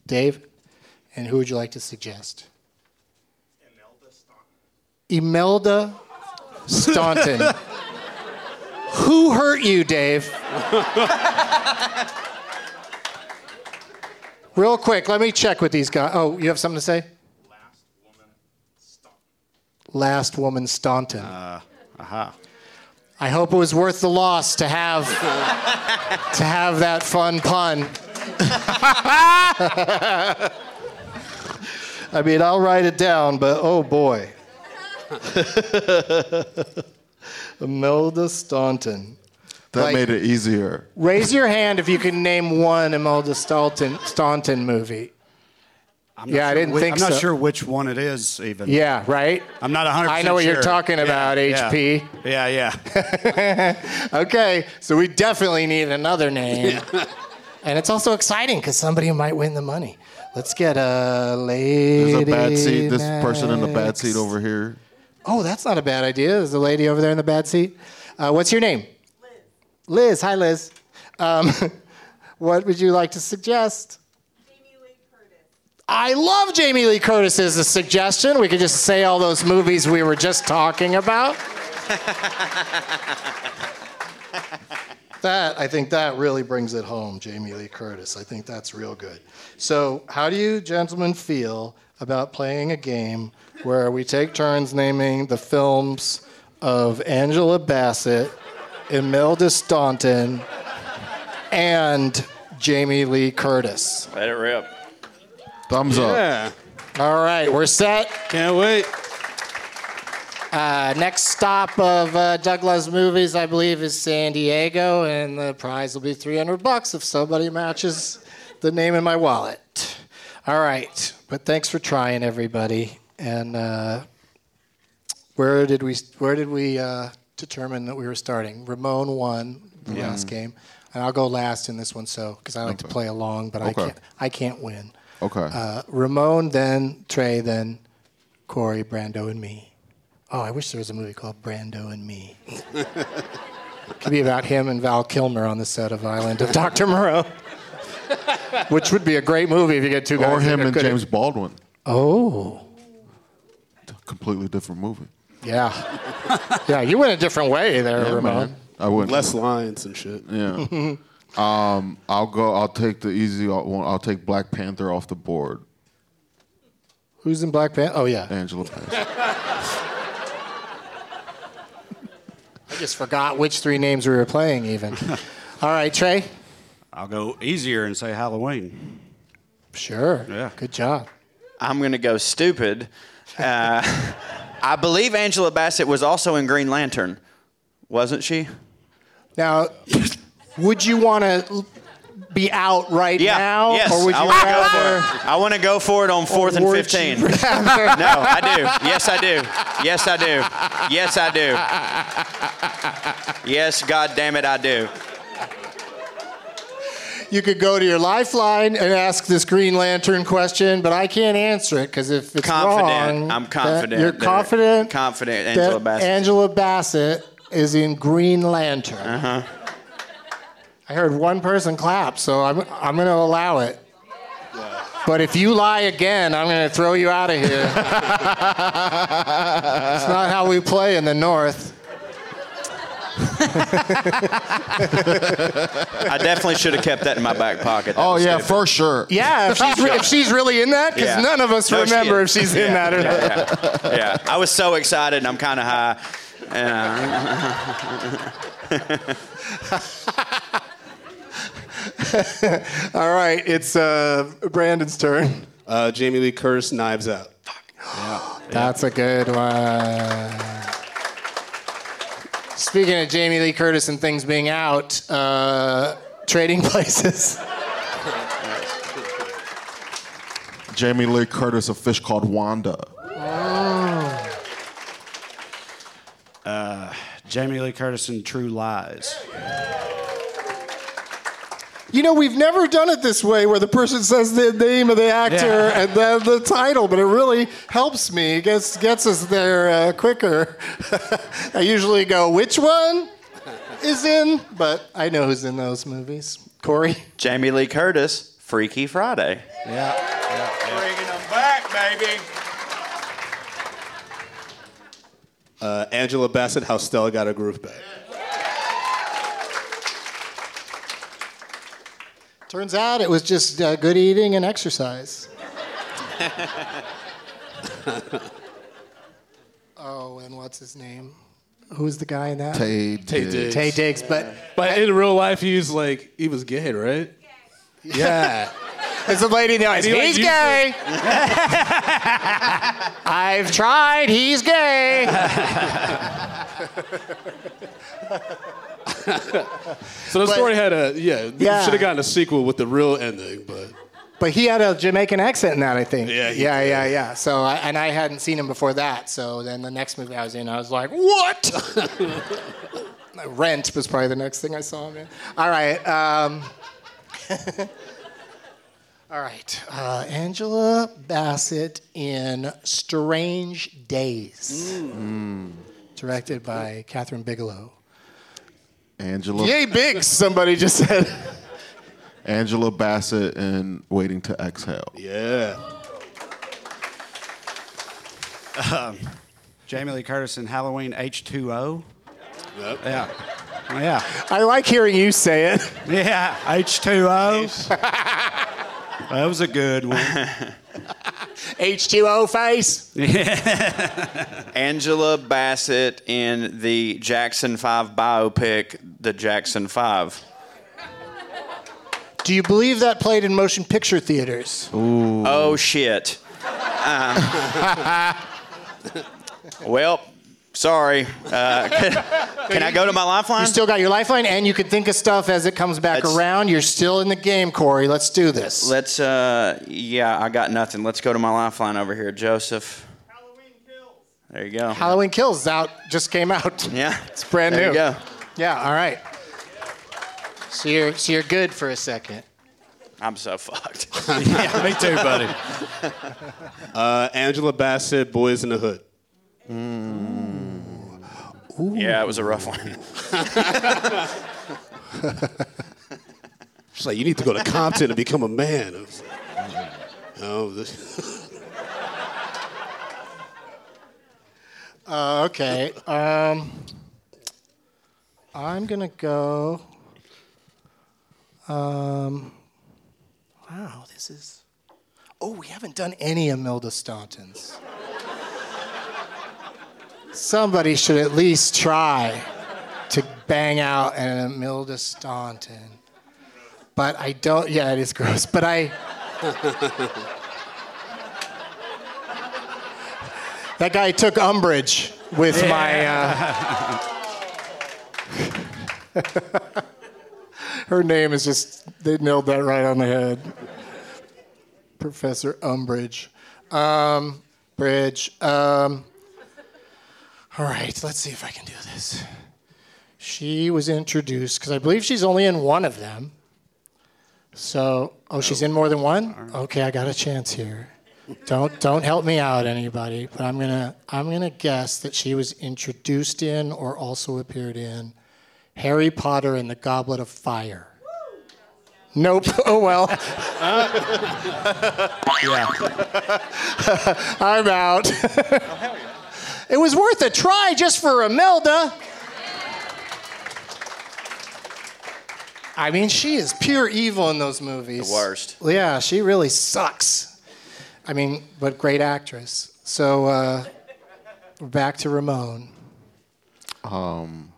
Dave. Dave. And who would you like to suggest? Imelda Staunton. Imelda Staunton. who hurt you, Dave? Real quick, let me check with these guys. Oh, you have something to say? Last woman Staunton. Last woman Staunton. Uh, aha. I hope it was worth the loss to have to have that fun pun. I mean, I'll write it down, but oh boy. Imelda Staunton. That Like- made it easier. Raise your hand if you can name one Imelda Staunton, Staunton movie. I'm not Yeah, I sure didn't whi- think I'm not sure which one it is, even. Yeah, right? I'm not 100 I know what you're talking about, yeah. HP. Yeah, yeah. okay, so we definitely need another name. And it's also exciting because somebody might win the money. Let's get a lady. There's a bad seat. This person in the bad seat over here. Oh, that's not a bad idea. There's a lady over there in the bad seat. Uh, what's your name? Liz. Liz. Hi, Liz. Um, what would you like to suggest? Jamie Lee Curtis. I love Jamie Lee Curtis as a suggestion. We could just say all those movies we were just talking about. That I think that really brings it home, Jamie Lee Curtis. I think that's real good. So, how do you gentlemen feel about playing a game where we take turns naming the films of Angela Bassett, Imelda Staunton, and Jamie Lee Curtis? Let it rip. Thumbs up. Yeah. All right, we're set. Can't wait. Uh, next stop of uh, Doug Loves Movies, I believe, is San Diego, and the prize will be 300 bucks if somebody matches the name in my wallet. All right, but thanks for trying, everybody. And uh, where did we where did we uh, determine that we were starting? Ramon won the Yeah. last game, and I'll go last in this one, so because I like to Okay. play along, but I can't I can't win. Okay. Uh, Ramon, then Trae, then Corey, Brando, and me. Oh, I wish there was a movie called Brando and Me. Could be about him and Val Kilmer on the set of Island of Dr. Moreau. Which would be a great movie if you get two guys. Or him and good at- James Baldwin. Oh, Completely different movie. yeah. Yeah, you went a different way there, Yeah, Ramon. man. I wouldn't. Less lines and shit. Yeah. um, I'll go. I'll take the easy one. I'll take Black Panther off the board. Who's in Black Panther? Oh, yeah. Angela Bassett. I just forgot which three names we were playing, even. All right, Trae? I'll go easier and say Halloween. Sure. Yeah. Good job. I'm going to go stupid. Uh, I believe Angela Bassett was also in Green Lantern, wasn't she? Now, would you want to be out right Yeah. now? yes. Or would you I want to go rather. for it. I want to go for it on fourth and fifteen. no, I do. Yes, I do. Yes, I do. Yes, I do. Yes, God damn it, I do. You could go to your lifeline and ask this Green Lantern question, but I can't answer it because if it's Confident. wrong, I'm confident. you're confident. Confident. Angela Bassett. Angela Bassett is in Green Lantern. Uh huh. I heard one person clap, so I'm I'm going to allow it. But if you lie again, I'm going to throw you out of here. it's not how we play in the North. I definitely should have kept that in my back pocket. That Oh yeah, stupid. for sure. Yeah, if she's, re- if she's really in that, because Yeah. none of us No, she remember if is. she's in Yeah, that or not. yeah, yeah. yeah. I was so excited and I'm kind of high. And, uh, All right, it's uh, Brandon's turn. Uh, Jamie Lee Curtis, Knives Out. That's a good one. Speaking of Jamie Lee Curtis and things being out, uh, trading places. Jamie Lee Curtis, a fish called Wanda. Uh, Jamie Lee Curtis in True Lies. You know, we've never done it this way where the person says the name of the actor Yeah. and then the title, but it really helps me, gets, gets us there uh, quicker. I usually go, which one is in? But I know who's in those movies. Corey? Jamie Lee Curtis, Freaky Friday. Yeah. Bringing them back, baby. Uh, Angela Bassett, How Stella Got Her Groove Back. Turns out it was just uh, good eating and exercise. oh, and what's his name? Who's the guy in that? Taye Taye Diggs. Diggs. Taye Diggs, but But in real life, he was like, he was gay, right? Yeah. There's a lady in the audience. And he, like, He's used gay. I've tried. He's gay. So the But- story had a, yeah, Yeah. should have gotten a sequel with the real ending, but. But he had a Jamaican accent in that, I think. Yeah, yeah, yeah, yeah. So, I, and I hadn't seen him before that. So then the next movie I was in, I was like, what? Rent was probably the next thing I saw him in. All right. Um, all right. Uh, Angela Bassett in Strange Days, directed by Kathryn Bigelow. Angela. Yay, Biggs, somebody just said. Angela Bassett in Waiting to Exhale. Yeah. Um, Jamie Lee Curtis in Halloween H2O. Yep. Yeah. Yeah. I like hearing you say it. Yeah. H2O. that was a good one. H2O face. Angela Bassett in the Jackson 5 biopic, The Jackson 5. Do you believe that played in motion picture theaters? Oh, shit. Um, well, sorry. Uh, can, can I go to my lifeline? You still got your lifeline, and you can think of stuff as it comes back That's- around. You're still in the game, Corey. Let's do this. Let's, uh, yeah, I got nothing. Let's go to my lifeline over here, Joseph. Halloween Kills. There you go. Halloween Kills out, just came out. Yeah. It's brand There new. you go. Yeah, all right. So you're, so you're good for a second. I'm so fucked. yeah, me too, buddy. Uh, Angela Bassett, Boys in the Hood. Yeah, it was a rough one. She's like, you need to go to Compton and become a man. I was like, no, this- Uh, okay. Um, I'm going to go. Um, wow, this is. Oh, we haven't done any Imelda Staunton's. Somebody should at least try to bang out an Imelda Staunton. But I don't. Yeah, it is gross. But I. That guy took umbrage with my. Uh, her name is just, they nailed that right on the head. Professor Umbridge. Um, Bridge. Um, all right, let's see if I can do this. She was introduced, because I believe she's only in one of them. So, oh, she's in more than one? Okay, I got a chance here. Don't don't help me out, anybody. But I'm gonna I'm gonna guess that she was introduced in or also appeared in Harry Potter and the Goblet of Fire. Nope. Oh well. yeah. I'm out. It was worth a try just for Imelda. I mean, she is pure evil in those movies. The worst. Yeah, she really sucks. I mean, but great actress. So uh, back to Ramon. Um,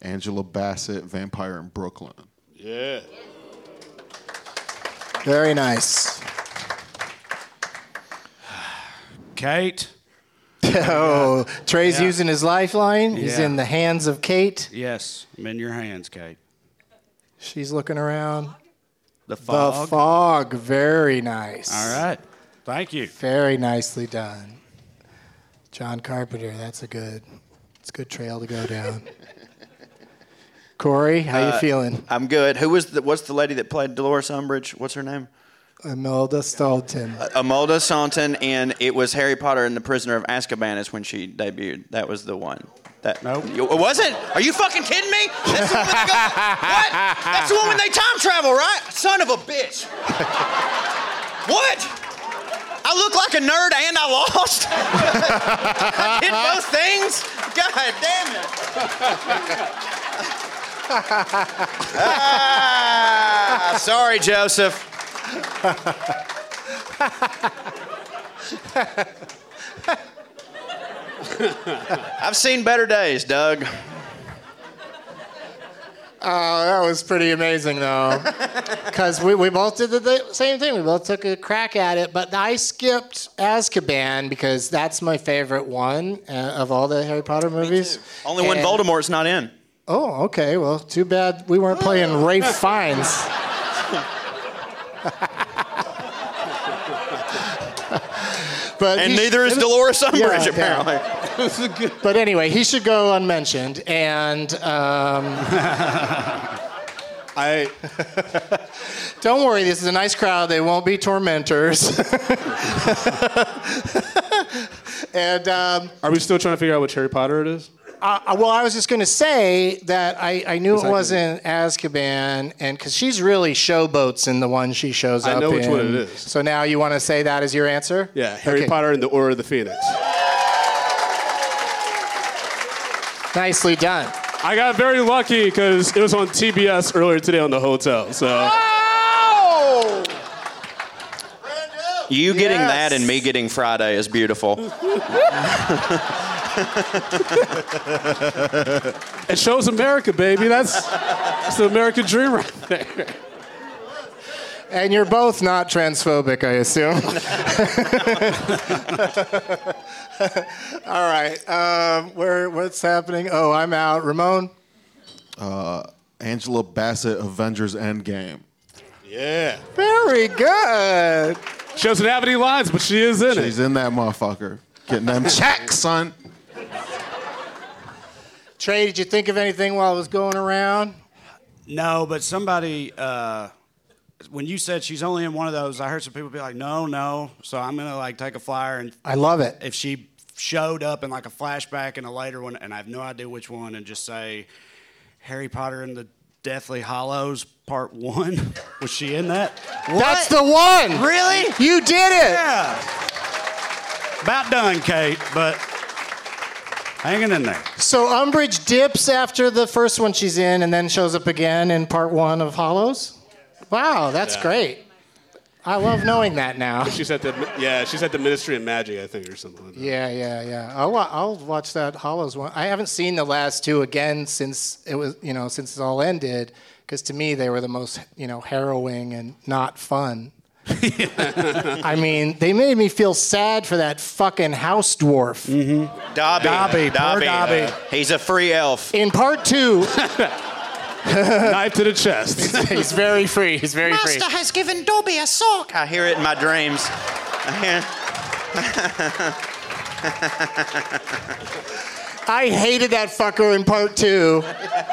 Angela Bassett, Vampire in Brooklyn. Yeah. Very nice. Kate. Oh, Trae's Yeah. using his lifeline. He's Yeah. in the hands of Kate. Yes, I'm in your hands, Kate. She's looking around. The fog. The fog. fog. Very nice. All right. Thank you. Very nicely done. John Carpenter, that's a good it's a good trail to go down. Corey, how you Uh, feeling? I'm good. Who was the, what's the lady that played Dolores Umbridge? What's her name? Imelda Staunton. Imelda Staunton, and it was Harry Potter and the Prisoner of Azkaban is when she debuted. That was the one. That nope. Was it? Are you fucking kidding me? That's the one when they go, what? That's the one when they time travel, right? Son of a bitch. what? I look like a nerd and I lost. I did both things. God damn it. ah, sorry, Joseph. I've seen better days, Doug. Oh, that was pretty amazing, though. Because we, we both did the th- same thing. We both took a crack at it, but I skipped Azkaban because that's my favorite one uh, of all the Harry Potter movies. Only when And- Voldemort's not in. Oh, okay. Well, too bad we weren't playing Ralph Fiennes. but And he neither is Dolores Umbridge, Yeah, yeah. apparently. But anyway, he should go unmentioned. And um, I don't worry, this is a nice crowd. They won't be tormentors. and um, Are we still trying to figure out which Harry Potter it is? Uh, well, I was just going to say that I, I knew it wasn't Azkaban, and because she's really showboats in the one she shows I up know which in. one it is. So now you want to say that as your answer? Yeah, Harry Okay. Potter and the Order of the Phoenix. Nicely done. I got very lucky because it was on TBS earlier today on the hotel. So You getting Yes. that and me getting Friday is beautiful. it shows America, baby. That's, that's the American dream right there. And you're both not transphobic, I assume. All right. Um, where what's happening? Oh, I'm out. Ramon. Uh, Angela Bassett, Avengers Endgame. Yeah. Very good. She doesn't have any lines, but she is in it. She's in that motherfucker. Getting them checks, son. Trae, did you think of anything while I was going around? No, but somebody, uh, when you said she's only in one of those, I heard some people be like, no, no. So I'm gonna like take a flyer and I love it. if she showed up in like a flashback in a later one, and I have no idea which one, and just say Harry Potter and the Deathly Hallows Part One. Was she in that? What? That's the one. Really? You did it. Yeah. About done, Kate, but hanging in there. So Umbridge dips after the first one she's in and then shows up again in part one of Hallows? Wow, that's Yeah. great. I love knowing that now. She's at the yeah, she's at the Ministry of Magic, I think, or something. Like that. Yeah, yeah, yeah. I'll, I'll watch that Hallows one. I haven't seen the last two again since it was, you know, since it all ended, because to me they were the most, you know, harrowing and not fun. I mean, they made me feel sad for that fucking house dwarf. Dobby. Dobby, poor Dobby. uh, he's a free elf. In part two, Knife to the chest. he's very free. He's very free. Master has given Dobby a sock. I hear it in my dreams. I hear. I hated that fucker in part two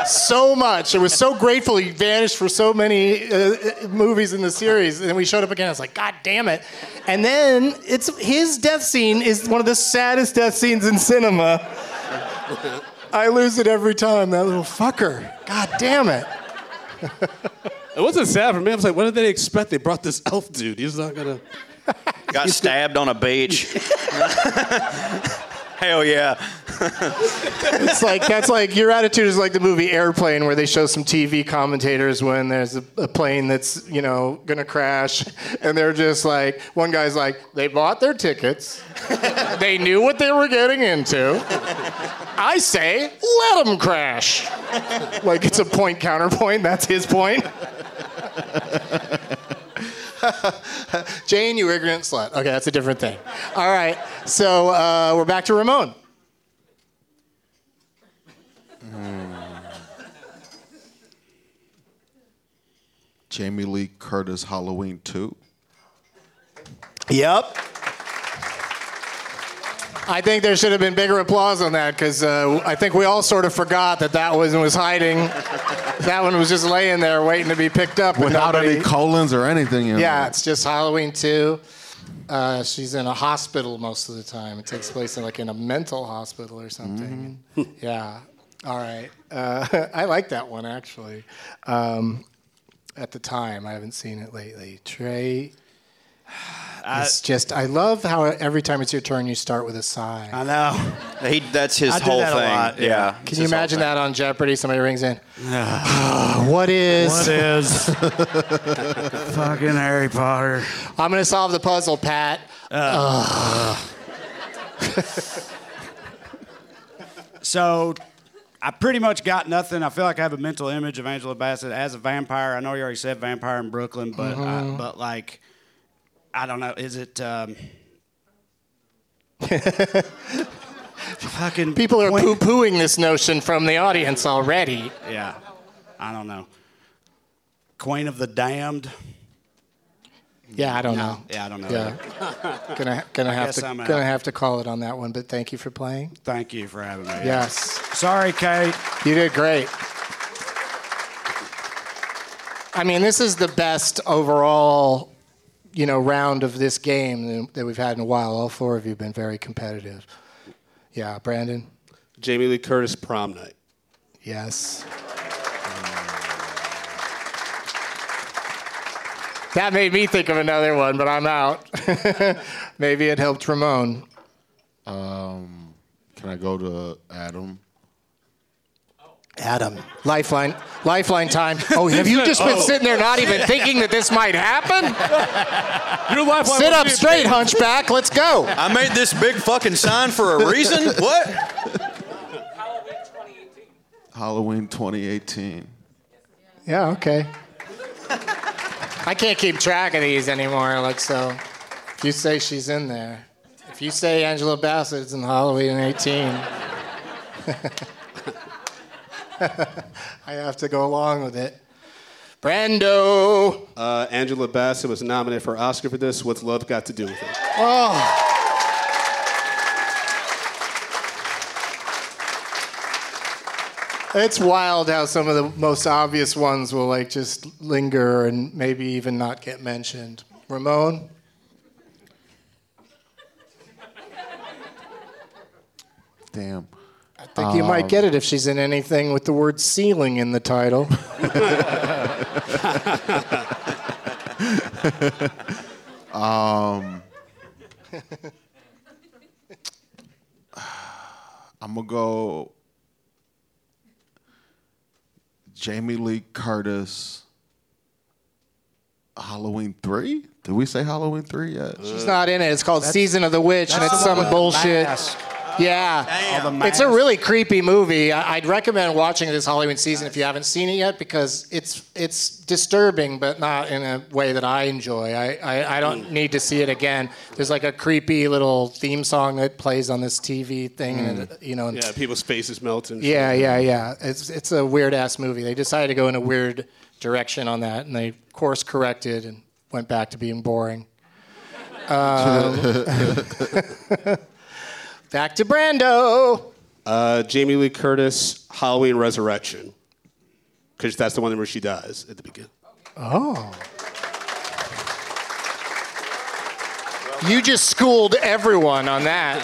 so much. I was so grateful he vanished for so many uh, uh, movies in the series, and then we showed up again. I was like, God damn it! And then it's his death scene is one of the saddest death scenes in cinema. I lose it every time. That little fucker. God damn it. It wasn't sad for me. I was like, what did they expect? They brought this elf dude. He's not gonna. Got stabbed on a beach. Hell yeah. it's like that's like your attitude is like the movie Airplane, where they show some TV commentators when there's a, a plane that's you know gonna crash, and they're just like one guy's like they bought their tickets, they knew what they were getting into. I say let them crash. Like it's a point counterpoint. That's his point. Jane, you ignorant slut. Okay, that's a different thing. All right, so uh, we're back to Ramon. Jamie Lee Curtis Halloween 2. Yep. I think there should have been bigger applause on that because uh, I think we all sort of forgot that that one was hiding. that one was just laying there waiting to be picked up. Without nobody- any colons or anything in Yeah, it's just Halloween 2. Uh, she's in a hospital most of the time. It takes place in like in a mental hospital or something. yeah. All right. Uh, I like that one actually. Um, at the time, I haven't seen it lately. Trae. It's just I love how every time it's your turn, you start with a sigh. I know. He, that's his I do whole that a thing. lot, yeah. yeah. Can you imagine that on Jeopardy? Somebody rings in. what is? What is? Fucking Harry Potter. I'm gonna solve the puzzle, Pat. So I pretty much got nothing. I feel like I have a mental image of Angela Bassett as a vampire. I know you already said vampire in Brooklyn, but I, but like I don't know. Is it? Um, fucking People are Queen- poo-pooing this notion from the audience already. Yeah, I don't know. Queen of the Damned. Yeah, I don't know. Yeah, I don't know. Yeah, gonna gonna have to I'm gonna out. have to call it on that one. But thank you for playing. Thank you for having me. Yes, Sorry, Kate. you did great. I mean, this is the best overall, you know, round of this game that we've had in a while. All four of you have been very competitive. Yeah, Brandon. Jamie Lee Curtis prom night. Yes. That made me think of another one, but I'm out. Maybe it helped Ramon. Um, can I go to Adam? Adam. Lifeline. Lifeline time. Oh, have you just been Oh. sitting there not even thinking that this might happen? Your lifeline Sit up straight, paid. hunchback. Let's go. I made this big fucking sign for a reason. What? Halloween 2018. Yeah, okay. I can't keep track of these anymore. Like, so if you say she's in there, if you say Angela Bassett's in Halloween 18, I have to go along with it. Brando. Uh, Angela Bassett was nominated for Oscar for this. What's love got to do with it? Oh. It's wild how some of the most obvious ones will like just linger and maybe even not get mentioned. Ramon? Damn. I think you might get it if she's in anything with the word ceiling in the title. Um, I'm gonna go Jamie Lee Curtis. Halloween three? Did we say Halloween three yet? She's not in it. It's called Season of the Witch, and it's some bullshit. Yeah, All the it's a really creepy movie. I- I'd recommend watching this Halloween season if you haven't seen it yet because it's it's disturbing, but not in a way that I enjoy. I, I, I don't need to see it again. There's like a creepy little theme song that plays on this TV thing, and it, you know. and- Yeah, people's faces melt and yeah, yeah, yeah. It's it's a weird ass movie. They decided to go in a weird direction on that, and they course corrected and went back to being boring. Um, back to Brando. Uh, Jamie Lee Curtis, Halloween Resurrection. Because that's the one where she dies at the beginning. Oh. You just schooled everyone on that.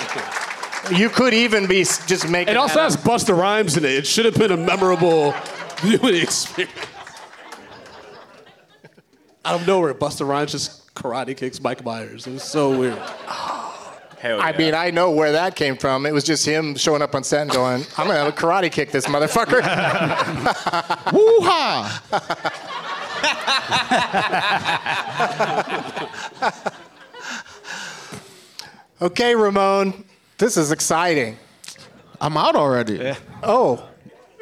You could even be just making. It also that has up. Busta Rhymes in it. It should have been a memorable viewing experience. Out of nowhere, Busta Rhymes just karate kicks Mike Myers. It was so weird. Hell I yeah. mean, I know where that came from. It was just him showing up on set and going, "I'm gonna have a karate kick this motherfucker." Woo ha! okay, Ramon, this is exciting. I'm out already. Oh,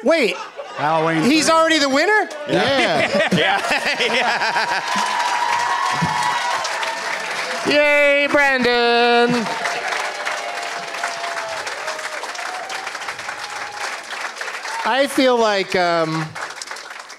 wait, Halloween. he's already the winner. Yeah. yeah. Yeah. Yay, Brandon! I feel like um,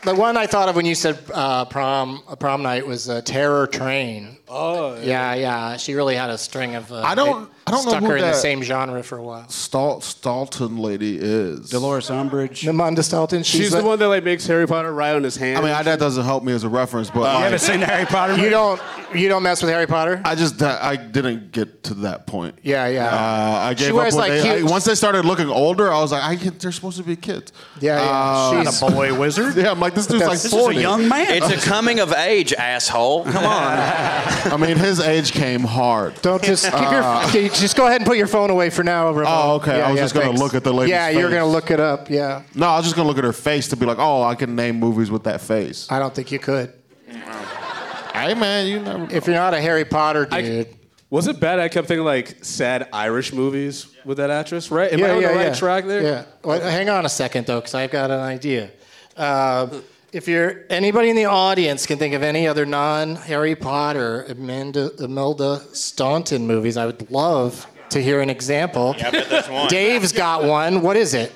the one I thought of when you said uh, prom prom night was uh, Terror Train. Oh, Yeah, yeah. She really had a string of. Uh, I don't- I don't know stuck who her in the that- same genre for a while. Stal- Stalton lady is. Dolores Umbridge. Namanda Stalton. She's, She's the one that like makes Harry Potter write on his hand. I mean, I, that doesn't help me as a reference, but You like, haven't seen Harry Potter? You don't. You don't mess with Harry Potter. I just I didn't get to that point. Yeah, yeah. Uh, I gave She up wears, when like, they, I- huge- once they started looking older. I was like, I get, they're supposed to be kids. Yeah, yeah. Uh, She's- Not a boy wizard. Yeah, I'm like, this dude's like This is a young man. It's a coming of age, asshole. Come on. I mean, his age came hard. Don't just keep your. okay, just go ahead and put your phone away for now. Ramon. Oh, okay. I was just gonna look at the lady's Yeah, you're face. gonna look it up. Yeah, No, I was just gonna look at her face to be like, oh, I can name movies with that face. I don't think you could. Hey, man, you never. If you're not a Harry Potter I- dude. Was it bad? I kept thinking like sad Irish movies with that actress, right? Am yeah, I on yeah, the right yeah. track there? Yeah. Well, hang on a second though, because I've got an idea. Uh, if you're anybody in the audience can think of any other non-Harry Potter Amanda Imelda Staunton movies, I would love to hear an example. There's one. Dave's got one. What is it?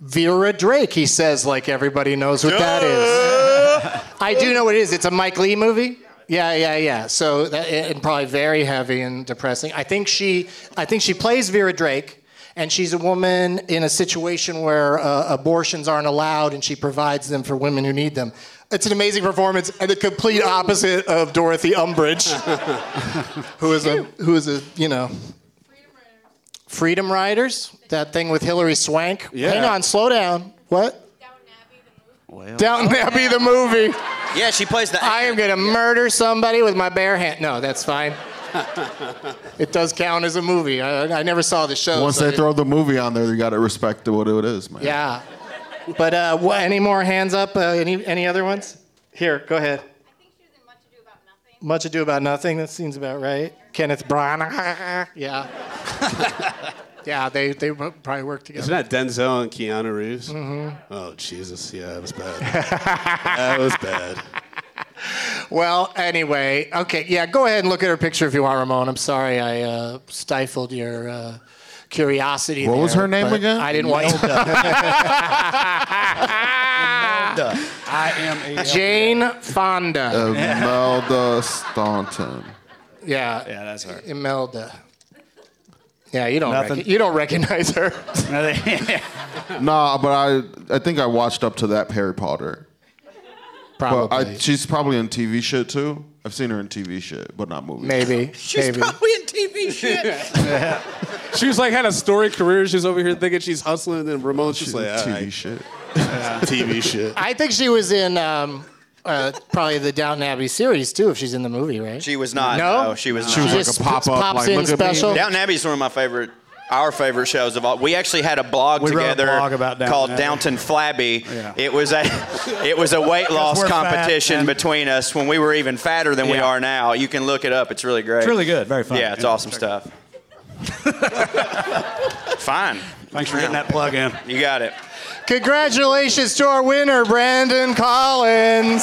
Vera Drake. He says like everybody knows what that is. I do know what it is. It's a Mike Leigh movie. Yeah, yeah, yeah. So that, and probably very heavy and depressing. I think she, I think she plays Vera Drake, and she's a woman in a situation where uh, abortions aren't allowed, and she provides them for women who need them. It's an amazing performance, and the complete opposite of Dorothy Umbridge, who is a who is a you know. Freedom Riders, that thing with Hilary Swank. Yeah. Hang on, slow down. What? Downton Abbey the movie. Yeah, she plays the. I am gonna murder somebody with my bare hand. No, that's fine. It does count as a movie. I, I never saw the show. Once so they I- throw the movie on there, you got to respect what it is, man. Yeah. But uh, what, any more hands up? Uh, any any other ones? Here, go ahead. I think she was in Much Ado About Nothing. Much Ado About Nothing. That seems about right. Kenneth Branagh. yeah. yeah, they they probably work together. Isn't that Denzel and Keanu Reeves? Mm-hmm. Oh Jesus, yeah, that was bad. that was bad. Well, anyway, okay, yeah, go ahead and look at her picture if you want, Ramon. I'm sorry I uh, stifled your uh, curiosity. What was her name again? I didn't want you. I am a Jane Fonda. Imelda Staunton. yeah, Yeah, that's her. Imelda. Yeah, you don't Nothing. rec- you don't recognize her. Nah, but I I think I watched up to that Harry Potter. Probably, But I, she's probably in TV shit too. I've seen her in TV shit, but not movies. maybe, maybe. probably in TV shit. She was like had a story career. She's over here thinking she's hustling, and then Ramon's just She's like TV right, shit. TV shit. I think she was in um, uh, probably the Downton Abbey series too, if she's in the movie, right? She was not. No? No, she was She was not. like just a pop pops up, like in look at special. me. Downton Abbey is one of my favorite, our favorite shows of all. We actually had a blog We wrote a together blog about Downton called Abbey. Downton Flabby. Yeah. It was a, it was a weight loss we're fat competition between us when we were even fatter than we are now. You can look it up. It's really great. It's really good. Very fun. Yeah, it's awesome stuff. Fine. Thanks for getting that plug in. You got it. Congratulations to our winner, Brandon Collins.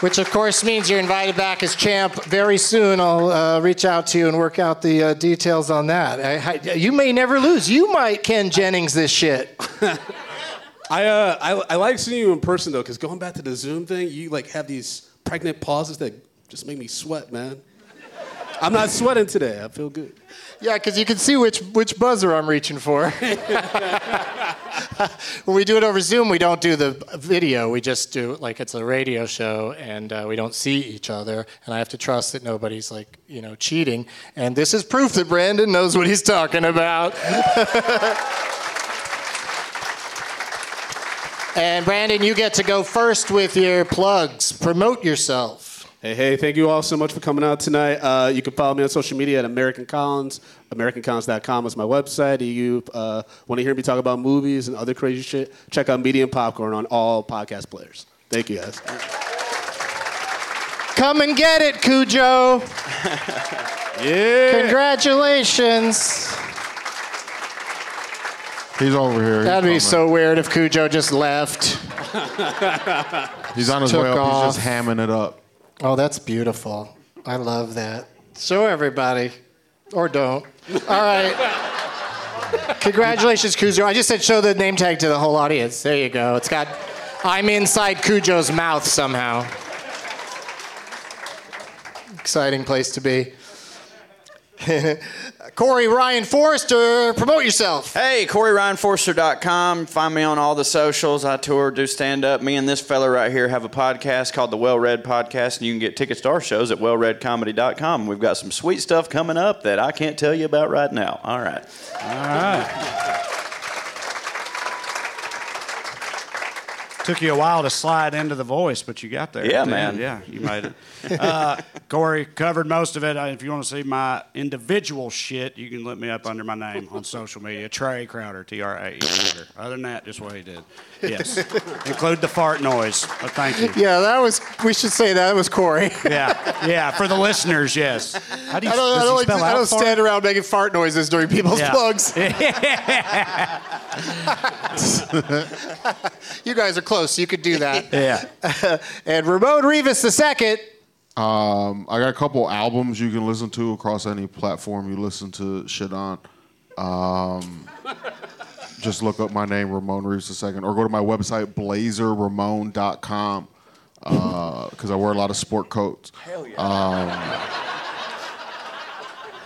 Which, of course, means you're invited back as champ very soon. I'll uh, reach out to you and work out the uh, details on that. I, I, you may never lose. You might Ken Jennings this shit. I, uh, I I like seeing you in person though, because going back to the Zoom thing, you like have these pregnant pauses that just make me sweat, man. I'm not sweating today. I feel good. Yeah, because you can see which, which buzzer I'm reaching for. when we do it over Zoom, we don't do the video. We just do like it's a radio show, and uh, we don't see each other. And I have to trust that nobody's like, you know, cheating. And this is proof that Brandon knows what he's talking about. And Brandon, you get to go first with your plugs. Promote yourself. Hey, hey, thank you all so much for coming out tonight. Uh, you can follow me on social media at American Collins. AmericanCollins.com is my website. If you uh, want to hear me talk about movies and other crazy shit, check out Medium Popcorn on all podcast players. Thank you, guys. Come and get it, Cujo. yeah. Congratulations. He's over here. He's That'd be coming. so weird if Cujo just left. He's on his Took way up. off. He's just hamming it up. Oh, that's beautiful. I love that. Show everybody. Or don't. All right. Congratulations, Cujo. I just said show the name tag to the whole audience. There you go. It's got I'm inside Cujo's mouth somehow. Exciting place to be. Corey Ryan Forrester, promote yourself. Hey, CoreyRyanForrester.com. Find me on all the socials. I tour, do stand up. Me and this fella right here have a podcast called the Well Read Podcast, and you can get tickets to our shows at wellreadcomedy.com. We've got some sweet stuff coming up that I can't tell you about right now. All right. All right. Took you a while to slide into the voice, but you got there. Yeah, at man. end. Yeah, you made it. Uh, Corey covered most of it. Uh, If you want to see my individual shit, you can look me up under my name on social media. Trae Crowder, T R A E. Crowder. Other than that, just what he did. Yes. Include the fart noise. But thank you. Yeah, that was, we should say that was Corey. Yeah, yeah. For the listeners, yes. How do you, I don't, I don't, like- spell I don't stand around making fart noises during people's Yeah. plugs. you guys are close. You could do that. Yeah. and Ramon Rivas the second. Um, I got a couple albums you can listen to across any platform you listen to shit on. Um, just look up my name, Ramon Rivas II, or go to my website, blazerramon.com, because I wear a lot of sport coats. Hell yeah. Um,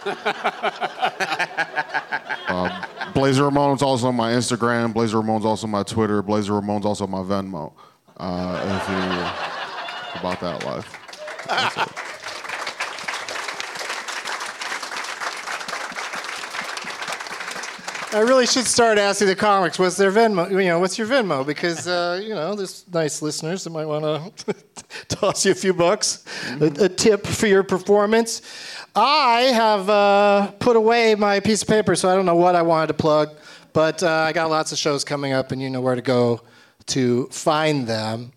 Blazer Ramon's also on my Instagram. Blazer Ramon's also on my Twitter. Blazer Ramon's also my Venmo. Uh, if you about that life. That's it. I really should start asking the comics what's their Venmo. You know, what's your Venmo? Because uh, you know, there's nice listeners that might want to toss you a few bucks, a, a tip for your performance. I have uh, put away my piece of paper, so I don't know what I wanted to plug, but uh, I got lots of shows coming up, and you know where to go to find them.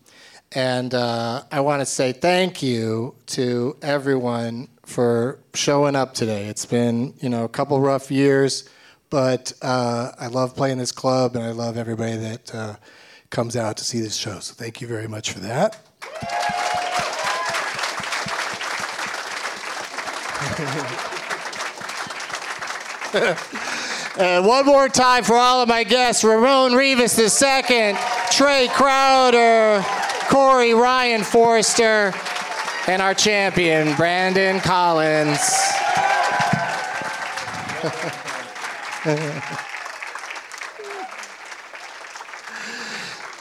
And uh, I want to say thank you to everyone for showing up today. It's been, you know, a couple rough years, but uh, I love playing this club, and I love everybody that uh, comes out to see this show. So thank you very much for that. And one more time for all of my guests Ramon Rivas II, Trae Crowder, Corey Ryan Forrester, and our champion, Brandon Collins.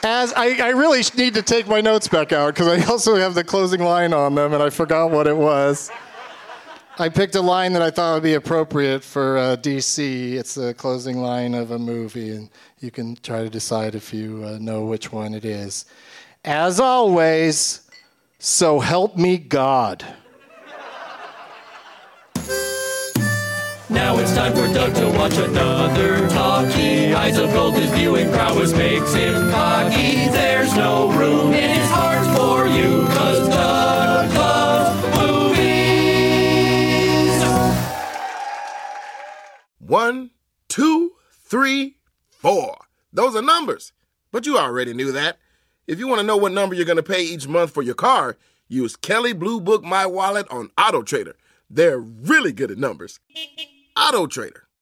As I, I really need to take my notes back out because I also have the closing line on them and I forgot what it was. I picked a line that I thought would be appropriate for uh, DC. It's the closing line of a movie, and you can try to decide if you uh, know which one it is. As always, so help me God. Now it's time for Doug to watch another talkie. Eyes of gold, his viewing prowess makes him cocky. There's no room in his heart for you, cause Doug loves movies. One, two, three, four. Those are numbers. But you already knew that. If you want to know what number you're going to pay each month for your car, use Kelley Blue Book My Wallet on Auto Trader. They're really good at numbers. Auto Trader.